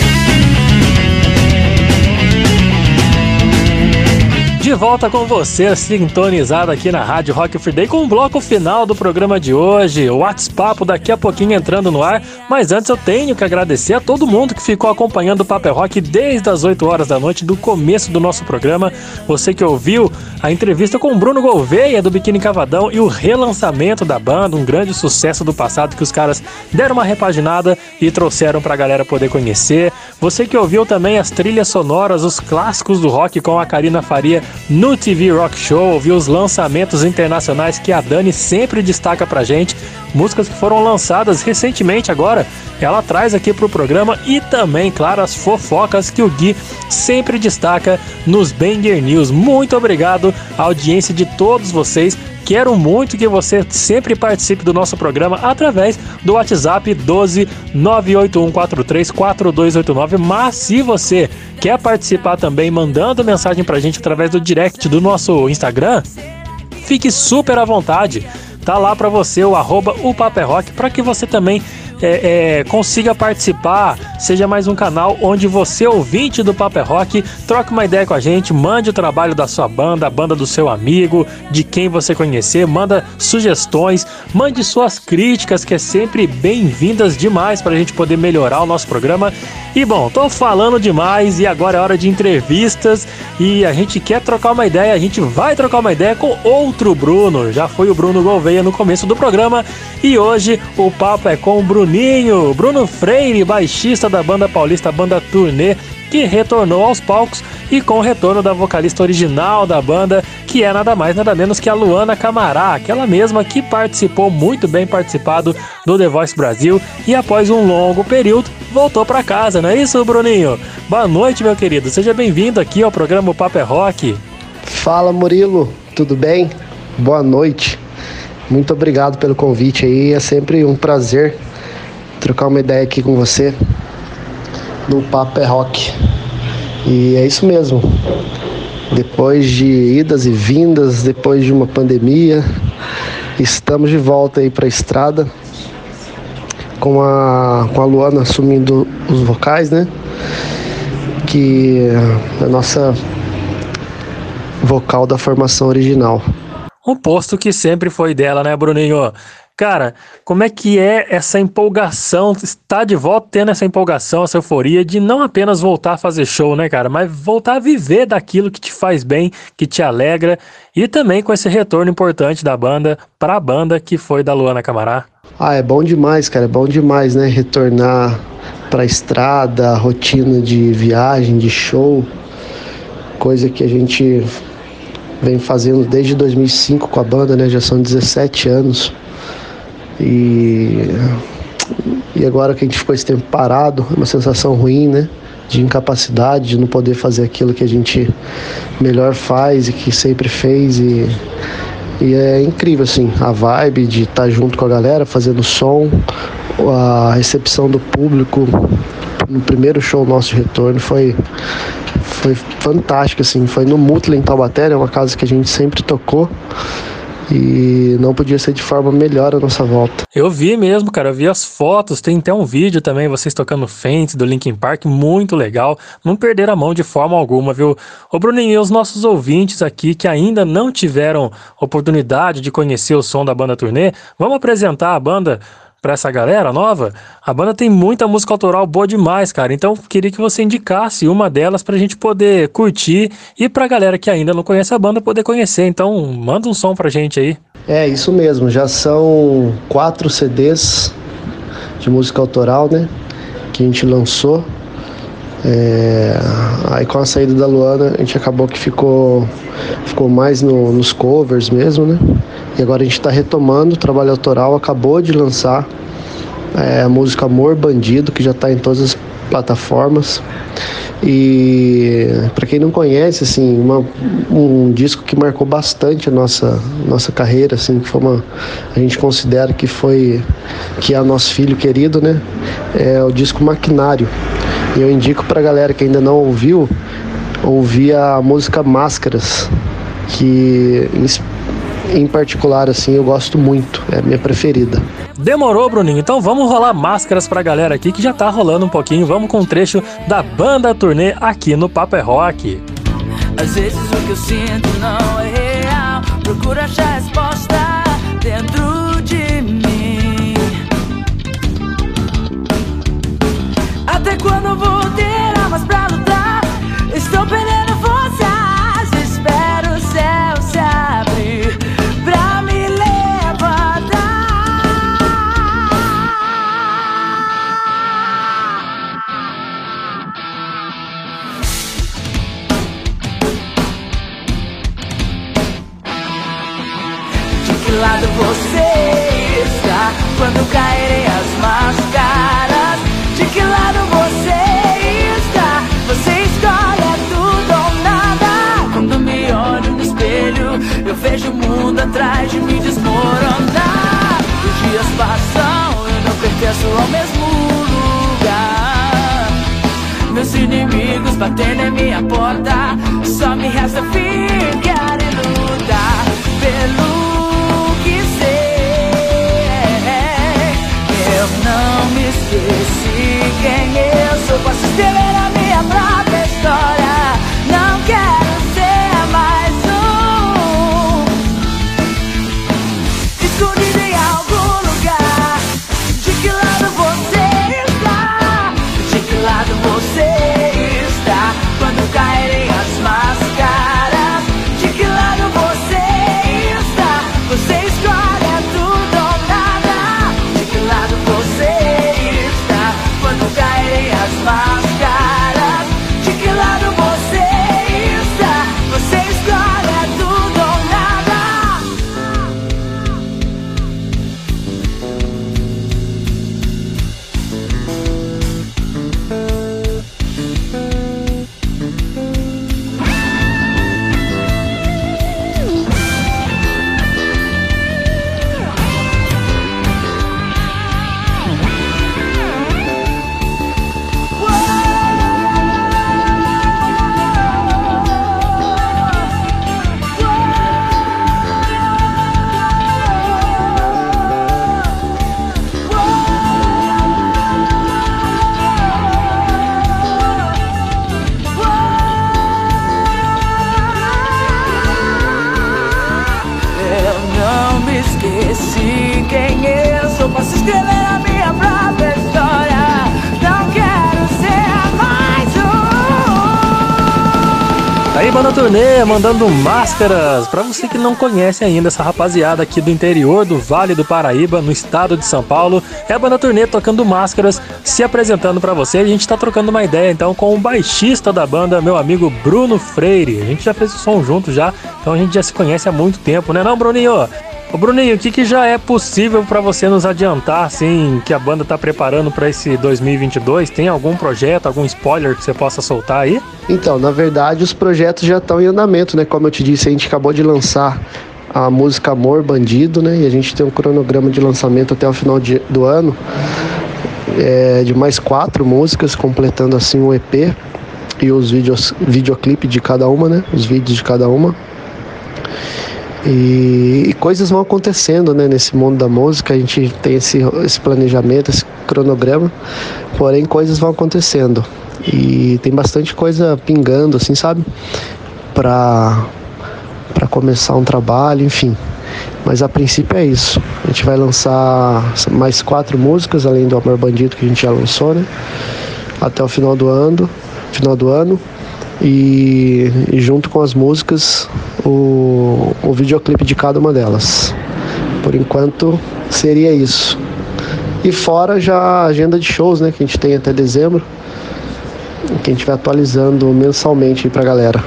B: De volta com você, sintonizado aqui na Rádio Rock Free Day com o bloco final do programa de hoje. O WhatsApp daqui a pouquinho entrando no ar, mas antes eu tenho que agradecer a todo mundo que ficou acompanhando o Papo é Rock desde as 8 horas da noite do começo do nosso programa. Você que ouviu a entrevista com o Bruno Gouveia do Biquíni Cavadão e o relançamento da banda, um grande sucesso do passado que os caras deram uma repaginada e trouxeram pra galera poder conhecer. Você que ouviu também as trilhas sonoras, os clássicos do rock com a Karina Faria no TV Rock Show, ouviu os lançamentos internacionais que a Dani sempre destaca pra gente, músicas que foram lançadas recentemente agora. Ela traz aqui pro programa e também, claro, as fofocas que o Gui sempre destaca nos Banger News. Muito obrigado à audiência de todos vocês. Quero muito que você sempre participe do nosso programa através do WhatsApp 12 981434289. Mas se você quer participar também mandando mensagem pra gente através do direct do nosso Instagram, fique super à vontade. Tá lá pra você o arroba o Papo é Rock para que você também é, é, consiga participar, seja mais um canal onde você, ouvinte do Papo é Rock, troque uma ideia com a gente, mande o trabalho da sua banda, a banda do seu amigo, de quem você conhecer, manda sugestões, mande suas críticas, que é sempre bem-vindas demais para a gente poder melhorar o nosso programa. E bom, tô falando demais e agora é hora de entrevistas e a gente quer trocar uma ideia, a gente vai trocar uma ideia com outro Bruno. Já foi o Bruno Gouveia no começo do programa e hoje o papo é com o Bruninho, Bruno Freire, baixista da banda paulista Banda Turnê, que retornou aos palcos e com o retorno da vocalista original da banda, que é nada mais nada menos que a Luana Camará, aquela mesma que participou muito bem participado do The Voice Brasil e após um longo período voltou pra casa, não é isso, Bruninho? Boa noite, meu querido. Seja bem-vindo aqui ao programa Papo é Rock.
V: Fala Murilo, tudo bem? Boa noite. Muito obrigado pelo convite aí. É sempre um prazer trocar uma ideia aqui com você no Papo é Rock. E é isso mesmo. Depois de idas e vindas, depois de uma pandemia, estamos de volta aí para a estrada com a, com a Luana assumindo os vocais, né? Que é a nossa vocal da formação original.
B: Um posto que sempre foi dela, né, Bruninho? Cara, como é que é essa empolgação, estar de volta tendo essa empolgação, essa euforia de não apenas voltar a fazer show, né, cara, mas voltar a viver daquilo que te faz bem, que te alegra e também com esse retorno importante da banda para a banda que foi da Luana Camará.
V: Ah, é bom demais, cara, é bom demais, né, retornar para a estrada, rotina de viagem, de show, coisa que a gente vem fazendo desde 2005 com a banda, né, já são 17 anos. E, e agora que a gente ficou esse tempo parado, é uma sensação ruim, né? De incapacidade, de não poder fazer aquilo que a gente melhor faz e que sempre fez. E, e é incrível, assim, a vibe de estar junto com a galera, fazendo som, a recepção do público no primeiro show nosso de retorno foi, foi fantástico, assim. Foi no Mutla, em Taubaté, é uma casa que a gente sempre tocou e não podia ser de forma melhor a nossa volta.
B: Eu vi mesmo, cara, eu vi as fotos, tem até um vídeo também, vocês tocando Fentes do Linkin Park, muito legal. Não perderam a mão de forma alguma, viu? Ô Bruninho, e os nossos ouvintes aqui que ainda não tiveram oportunidade de conhecer o som da banda turnê, vamos apresentar a banda pra essa galera nova? A banda tem muita música autoral boa demais, cara. Então queria que você indicasse uma delas pra gente poder curtir e pra galera que ainda não conhece a banda poder conhecer. Então manda um som pra gente aí.
V: É, isso mesmo, já são quatro CDs de música autoral, né? Que a gente lançou. É, aí com a saída da Luana, a gente acabou que ficou, ficou mais no- nos covers mesmo, né? E agora a gente está retomando o trabalho autoral, acabou de lançar é, a música Amor Bandido, que já está em todas as plataformas. E para quem não conhece, assim, uma- um disco que marcou bastante a nossa, nossa carreira, assim, que foi uma, a gente considera que foi que é nosso filho querido, né? É o disco Maquinário. E eu indico para a galera que ainda não ouviu, ouvir a música Máscaras, que em, em particular assim eu gosto muito, é a minha preferida.
B: Demorou, Bruninho? Então vamos rolar máscaras pra galera aqui que já tá rolando um pouquinho. Vamos com um trecho da banda turnê aqui no Papo é Rock.
Q: Às vezes o que eu sinto não é real. Procuro achar resposta dentro de mim. Até quando vou ter armas pra lutar? Estou perdendo Eu não pertenço ao mesmo lugar. Meus inimigos batendo em minha porta, só me resta ficar e lutar pelo que sei. Eu não me esqueci quem eu sou. Posso escrever a minha própria
B: mandando máscaras para você que não conhece ainda essa rapaziada aqui do interior do Vale do Paraíba, no estado de São Paulo. É a banda turnê tocando máscaras, se apresentando para você. A gente tá trocando uma ideia então com o baixista da banda, meu amigo Bruno Freire. A gente já fez o som junto já, então a gente já se conhece há muito tempo, né, não, Bruninho? Ô Bruninho, o que, que já é possível para você nos adiantar, assim, que a banda tá preparando para esse 2022? Tem algum projeto, algum spoiler que você possa soltar aí?
V: Então, na verdade, os projetos já estão em andamento, né? Como eu te disse, a gente acabou de lançar a música Amor Bandido, né? E a gente tem um cronograma de lançamento até o final de- do ano é, de mais quatro músicas, completando assim o EP e os vídeos, videoclipe de cada uma, né? Os vídeos de cada uma. E, e coisas vão acontecendo, né? Nesse mundo da música, a gente tem esse, esse planejamento, esse cronograma, porém coisas vão acontecendo. E tem bastante coisa pingando, assim, sabe? Pra começar um trabalho, enfim. Mas a princípio é isso. A gente vai lançar mais quatro músicas, além do Amor Bandido que a gente já lançou, né? Até o final do ano. Final do ano. E, e junto com as músicas, o, o videoclipe de cada uma delas. Por enquanto seria isso. E fora já a agenda de shows, né? Que a gente tem até dezembro. Que a gente vai atualizando mensalmente aí pra galera.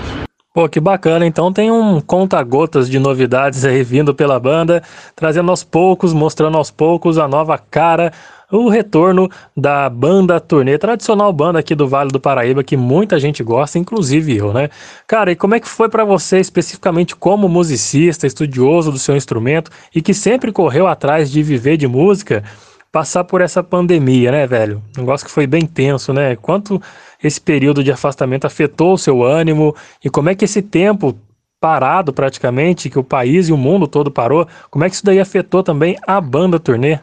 B: Pô, que bacana. Então tem um conta-gotas de novidades aí vindo pela banda, trazendo aos poucos, mostrando aos poucos a nova cara, o retorno da banda turnê, tradicional banda aqui do Vale do Paraíba, que muita gente gosta, inclusive eu, né? Cara, e como é que foi pra você especificamente como musicista, estudioso do seu instrumento e que sempre correu atrás de viver de música? Passar por essa pandemia, né, velho? Um negócio que foi bem tenso, né? Quanto esse período de afastamento afetou o seu ânimo e como é que esse tempo parado praticamente, que o país e o mundo todo parou, como é que isso daí afetou também a banda turnê?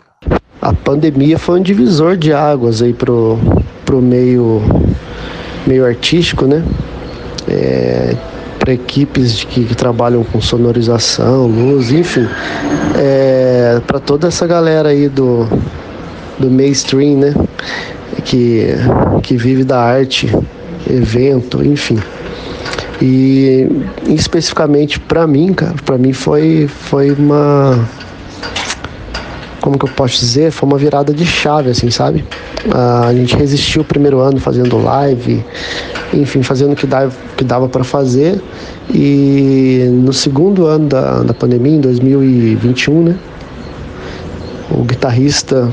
V: A pandemia foi um divisor de águas aí pro, pro meio, meio artístico, né? É, para equipes que, que trabalham com sonorização, luz, enfim. É, para toda essa galera aí do, do mainstream, né? Que, que vive da arte, evento, enfim. E especificamente para mim, cara, para mim foi, foi uma como que eu posso dizer, foi uma virada de chave, assim, sabe? A gente resistiu o primeiro ano fazendo live, enfim, fazendo o que dava, que dava para fazer. E no segundo ano da, da pandemia, em 2021, né? O guitarrista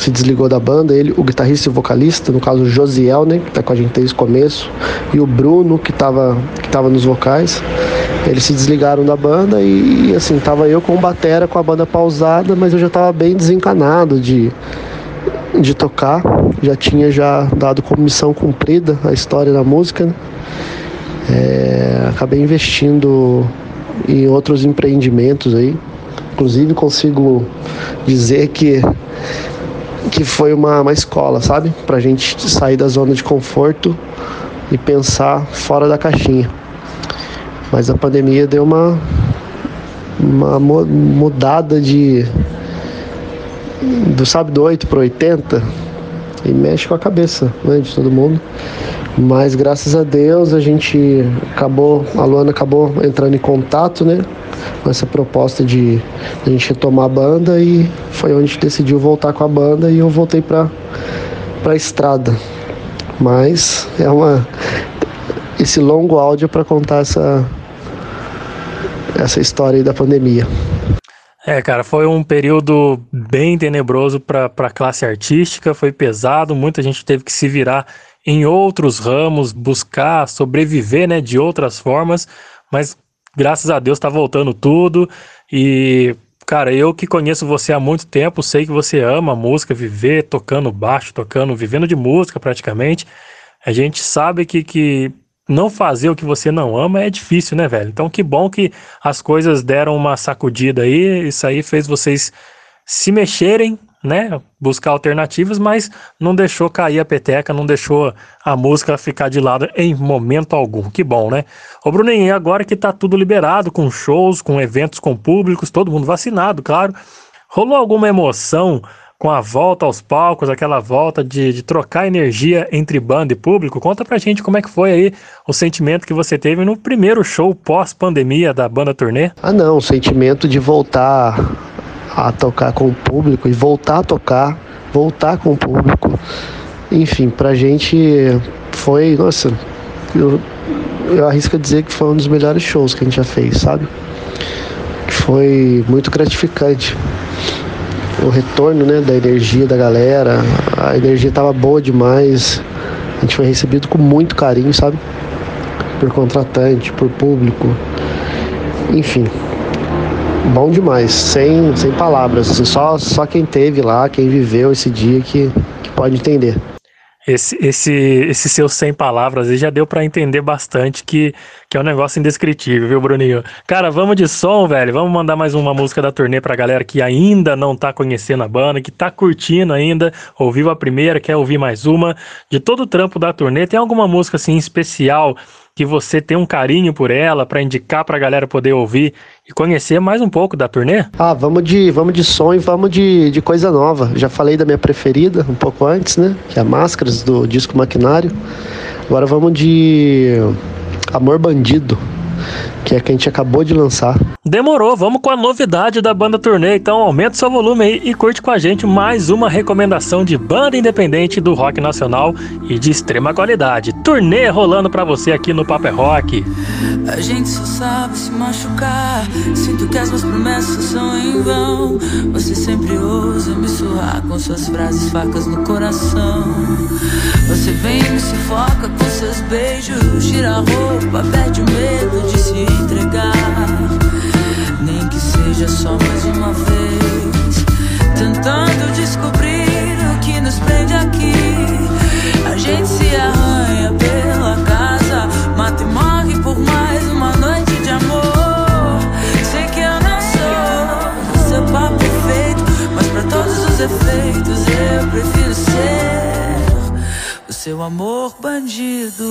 V: se desligou da banda, ele, o guitarrista e vocalista, no caso o Josiel, né, que tá com a gente desde o começo, e o Bruno, que tava, que tava nos vocais. Eles se desligaram da banda e assim, tava eu com batera com a banda pausada, mas eu já tava bem desencanado de, de tocar. Já tinha já dado como missão cumprida a história da música. né? É, acabei investindo em outros empreendimentos aí. Inclusive consigo dizer que que foi uma, uma escola, sabe? Pra gente sair da zona de conforto e pensar fora da caixinha. Mas a pandemia deu uma, uma mu- mudada de. Do, sabe, do 8 para 80 e mexe com a cabeça né, de todo mundo. Mas graças a Deus a gente acabou, a Luana acabou entrando em contato, né? Com essa proposta de, a gente retomar a banda e foi onde a gente decidiu voltar com a banda e eu voltei para a estrada. Mas é uma esse longo áudio para contar essa essa história aí da pandemia.
B: É, cara, foi um período bem tenebroso para a classe artística, foi pesado, muita gente teve que se virar em outros ramos, buscar sobreviver, né, de outras formas, mas graças a Deus tá voltando tudo e cara, eu que conheço você há muito tempo, sei que você ama música, viver tocando baixo, tocando, vivendo de música praticamente. A gente sabe que, que não fazer o que você não ama é difícil, né, velho? Então, que bom que as coisas deram uma sacudida aí. Isso aí fez vocês se mexerem, né? Buscar alternativas, mas não deixou cair a peteca, não deixou a música ficar de lado em momento algum. Que bom, né? Ô, Bruninho, agora que tá tudo liberado, com shows, com eventos com públicos, todo mundo vacinado, claro. Rolou alguma emoção com a volta aos palcos, aquela volta de, de trocar energia entre banda e público. Conta pra gente como é que foi aí o sentimento que você teve no primeiro show pós-pandemia da banda turnê.
V: Ah, não, o sentimento de voltar a tocar com o público e voltar a tocar, voltar com o público. Enfim, pra gente foi, nossa, eu, eu arrisco dizer que foi um dos melhores shows que a gente já fez, sabe? Foi muito gratificante. O retorno né, da energia da galera, a energia tava boa demais. A gente foi recebido com muito carinho, sabe? Por contratante, por público. Enfim, bom demais, sem, sem palavras. assim, só, só quem teve lá, quem viveu esse dia que, que pode entender.
B: Esse, esse, esse seu 100 palavras aí já deu pra entender bastante que, que é um negócio indescritível, viu, Bruninho? Cara, vamos de som, velho. Vamos mandar mais uma música da turnê pra galera que ainda não tá conhecendo a banda, que tá curtindo ainda, ouviu a primeira, quer ouvir mais uma. De todo o trampo da turnê, tem alguma música assim especial que você tem um carinho por ela pra indicar pra galera poder ouvir e conhecer mais um pouco da turnê?
V: Ah, vamos de, vamos de som e vamos de, de coisa nova. Já falei da minha preferida um pouco antes, né? Que é a Máscaras do disco Maquinário. Agora vamos de Amor Bandido, que é a que a gente acabou de lançar.
B: Demorou, vamos com a novidade da banda turnê, então aumenta o seu volume aí e curte com a gente mais uma recomendação de banda independente do rock nacional e de extrema qualidade. Turnê rolando pra você aqui no Paper Rock.
Q: A gente só sabe se machucar. Sinto que as minhas promessas são em vão. Você sempre ousa me surrar com suas frases facas no coração. Você vem e me sufoca com seus beijos. Tira a roupa, perde o medo de se entregar. Nem que seja só mais uma vez. Tentando descobrir o que nos prende aqui. A gente se arranha pela casa. Mata e morre por mais uma noite de amor. Sei que eu não sou seu papo perfeito. Mas pra todos os efeitos eu prefiro ser o seu amor bandido.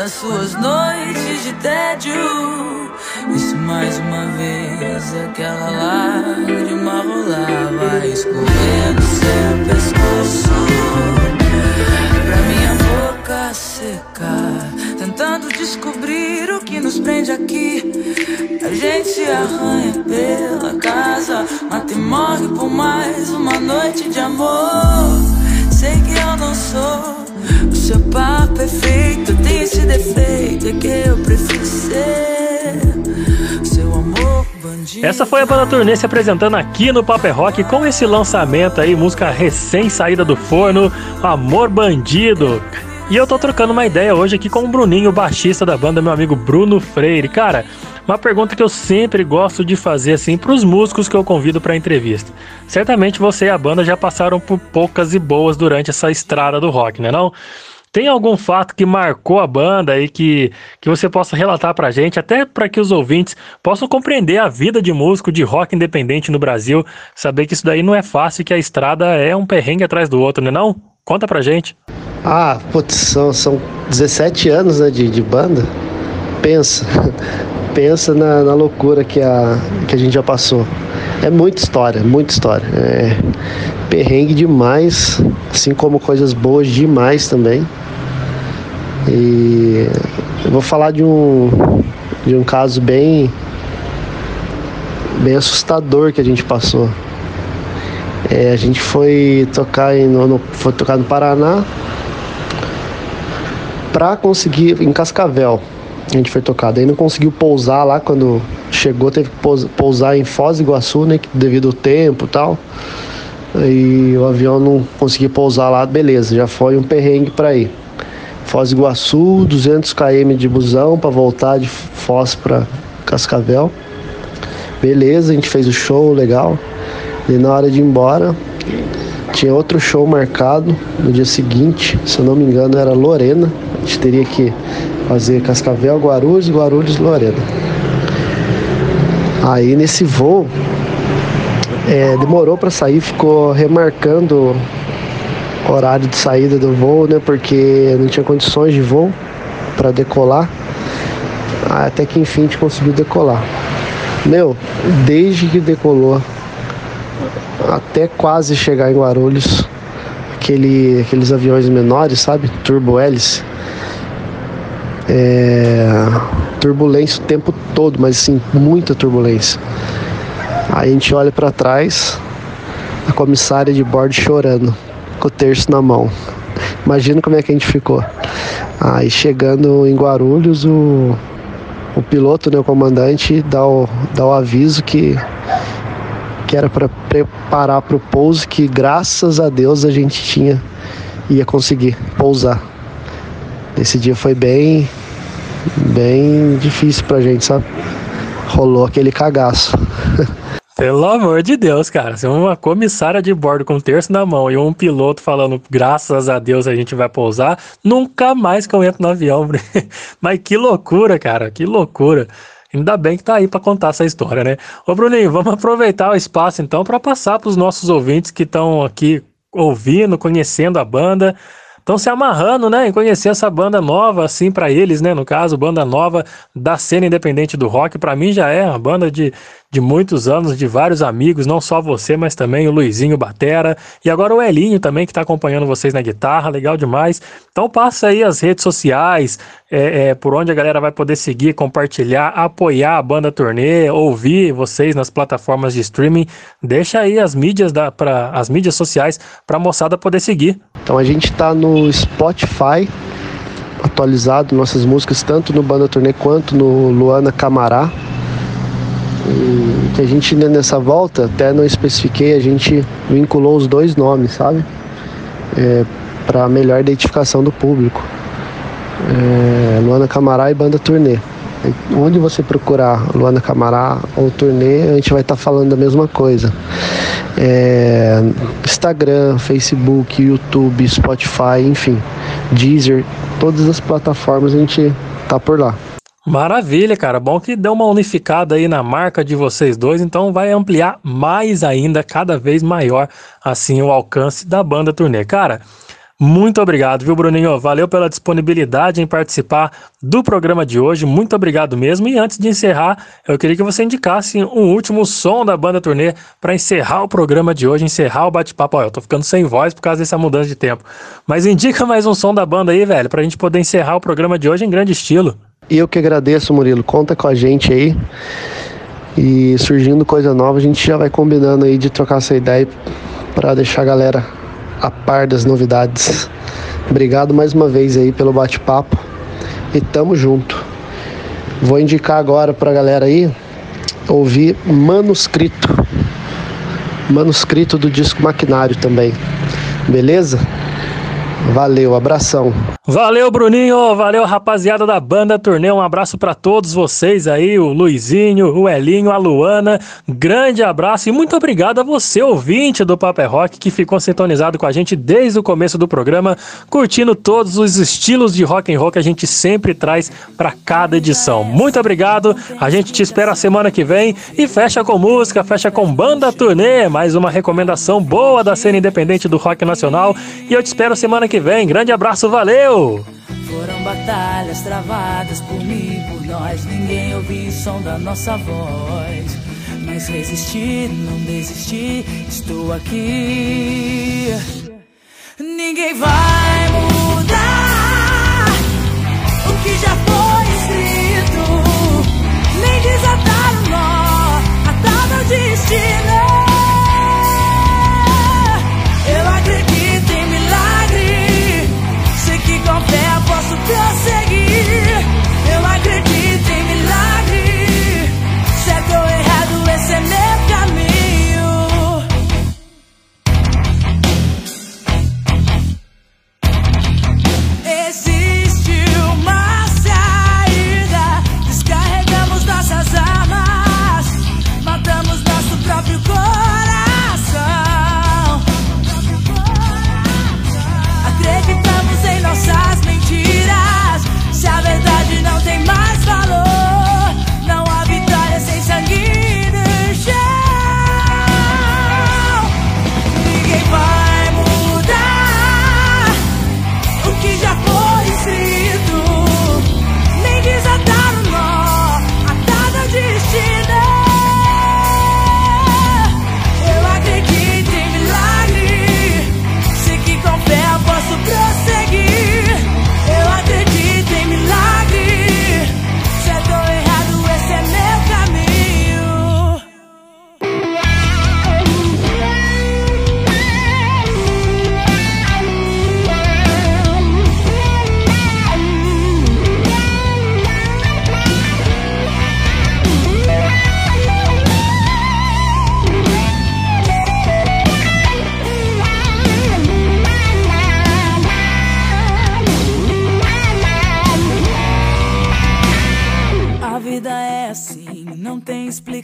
Q: nas suas noites de tédio. E mais uma vez aquela lágrima escorrer no seu pescoço pra minha boca secar. Tentando descobrir o que nos prende aqui. A gente arranha pela casa, mata e morre por mais uma noite de amor. Sei que eu não sou o seu par perfeito, tem esse defeito é que eu prefiro ser.
B: Essa foi a banda turnê se apresentando aqui no Paper Rock com esse lançamento aí, música recém saída do forno, Amor Bandido. E eu tô trocando uma ideia hoje aqui com o Bruninho, baixista da banda, meu amigo Bruno Freire. Cara, uma pergunta que eu sempre gosto de fazer assim pros músicos que eu convido pra entrevista. Certamente você e a banda já passaram por poucas e boas durante essa estrada do rock, né não? Tem algum fato que marcou a banda e que, que você possa relatar pra gente, até para que os ouvintes possam compreender a vida de músico de rock independente no Brasil, saber que isso daí não é fácil, que a estrada é um perrengue atrás do outro, né não? Conta pra gente.
V: Ah, putz, são, são 17 anos né, de, de banda. Pensa, pensa na, na loucura que a, que a gente já passou. É muita história, muita história. É perrengue demais, assim como coisas boas demais também. E eu vou falar de um, de um caso bem, bem assustador que a gente passou. É, a gente foi tocar em, no, foi tocar no Paraná pra conseguir em Cascavel. A gente foi tocar, daí não conseguiu pousar lá quando chegou, teve que pous- pousar em Foz do Iguaçu, né, devido ao tempo e tal. E o avião não conseguiu pousar lá, beleza, já foi um perrengue pra ir. Foz do Iguaçu, 200 km de busão pra voltar de Foz pra Cascavel. Beleza, a gente fez o show, legal. E na hora de ir embora, Tinha outro show marcado no dia seguinte, se eu não me engano era Lorena. A gente teria que fazer Cascavel, Guarulhos, Guarulhos, Lorena. Aí nesse voo é, demorou para sair, ficou remarcando o horário de saída do voo, né? Porque não tinha condições de voo para decolar. Até que enfim a gente conseguiu decolar. Meu, desde que decolou até quase chegar em Guarulhos, aquele, aqueles aviões menores, sabe? Turbo hélice. É, turbulência o tempo todo, mas assim, muita turbulência. Aí a gente olha para trás, a comissária de bordo chorando, com o terço na mão. Imagina como é que a gente ficou. Aí chegando em Guarulhos, o, o piloto, né, o comandante, dá o, dá o aviso que, que era para preparar para o pouso, que graças a Deus a gente tinha, ia conseguir pousar. Esse dia foi bem, bem difícil pra gente, sabe? Rolou aquele cagaço.
B: Pelo amor de Deus, cara. Se uma comissária de bordo com um terço na mão e um piloto falando, graças a Deus a gente vai pousar, nunca mais que eu entro no avião. Mas que loucura, cara. Que loucura. Ainda bem que tá aí pra contar essa história, né? Ô, Bruninho, vamos aproveitar o espaço então para passar pros nossos ouvintes que estão aqui ouvindo, conhecendo a banda. Estão se amarrando, né, em conhecer essa banda nova, assim, para eles, né, no caso, banda nova da cena independente do rock. Para mim já é uma banda de, de muitos anos, de vários amigos, não só você, mas também o Luizinho Batera e agora o Elinho também que está acompanhando vocês na guitarra, legal demais. Então passa aí as redes sociais, é, é, por onde a galera vai poder seguir, compartilhar, apoiar a banda turnê, ouvir vocês nas plataformas de streaming. Deixa aí as mídias da, pra, as mídias sociais para a moçada poder seguir.
V: Então a gente tá no Spotify atualizado nossas músicas tanto no Banda Turnê quanto no Luana Camará. Que a gente nessa volta até não especifiquei, a gente vinculou os dois nomes, sabe? É, para melhor identificação do público. É, Luana Camará e Banda Turnê. Onde você procurar Luana Camará ou Turnê, a gente vai estar falando da mesma coisa. É, Instagram, Facebook, YouTube, Spotify, enfim, Deezer, todas as plataformas a gente tá por lá.
B: Maravilha, cara. Bom que deu uma unificada aí na marca de vocês dois, então vai ampliar mais ainda, cada vez maior, assim, o alcance da banda turnê. Cara, muito obrigado, viu, Bruninho? Valeu pela disponibilidade em participar do programa de hoje. Muito obrigado mesmo. E antes de encerrar, eu queria que você indicasse um último som da banda turnê para encerrar o programa de hoje, encerrar o bate-papo. Ó, eu tô ficando sem voz por causa dessa mudança de tempo. Mas indica mais um som da banda aí, velho, pra gente poder encerrar o programa de hoje em grande estilo.
V: E eu que agradeço, Murilo. Conta com a gente aí. E surgindo coisa nova, a gente já vai combinando aí de trocar essa ideia para deixar a galera a par das novidades. Obrigado mais uma vez aí pelo bate-papo e tamo junto. Vou indicar agora pra galera aí ouvir Manuscrito. Manuscrito do disco Maquinário também. Beleza? Valeu, abração.
B: Valeu, Bruninho. Valeu, rapaziada da banda Turnê. Um abraço pra todos vocês aí, o Luizinho, o Elinho, a Luana. Grande abraço e muito obrigado a você, ouvinte do Paper Rock, que ficou sintonizado com a gente desde o começo do programa, curtindo todos os estilos de rock and roll que a gente sempre traz pra cada edição. Muito obrigado. A gente te espera a semana que vem e fecha com música, fecha com banda Turnê, mais uma recomendação boa da cena independente do rock nacional. E eu te espero semana que vem. Grande abraço, valeu!
Q: Foram batalhas travadas por mim por nós. Ninguém ouviu o som da nossa voz. Mas resisti, não desisti, estou aqui. Ninguém vai mudar o que já foi escrito, nem desatar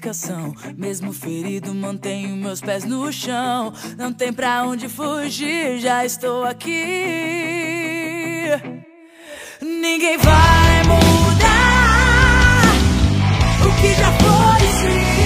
Q: explicação. Mesmo ferido, mantenho meus pés no chão. Não tem pra onde fugir, já estou aqui. Ninguém vai mudar o que já foi.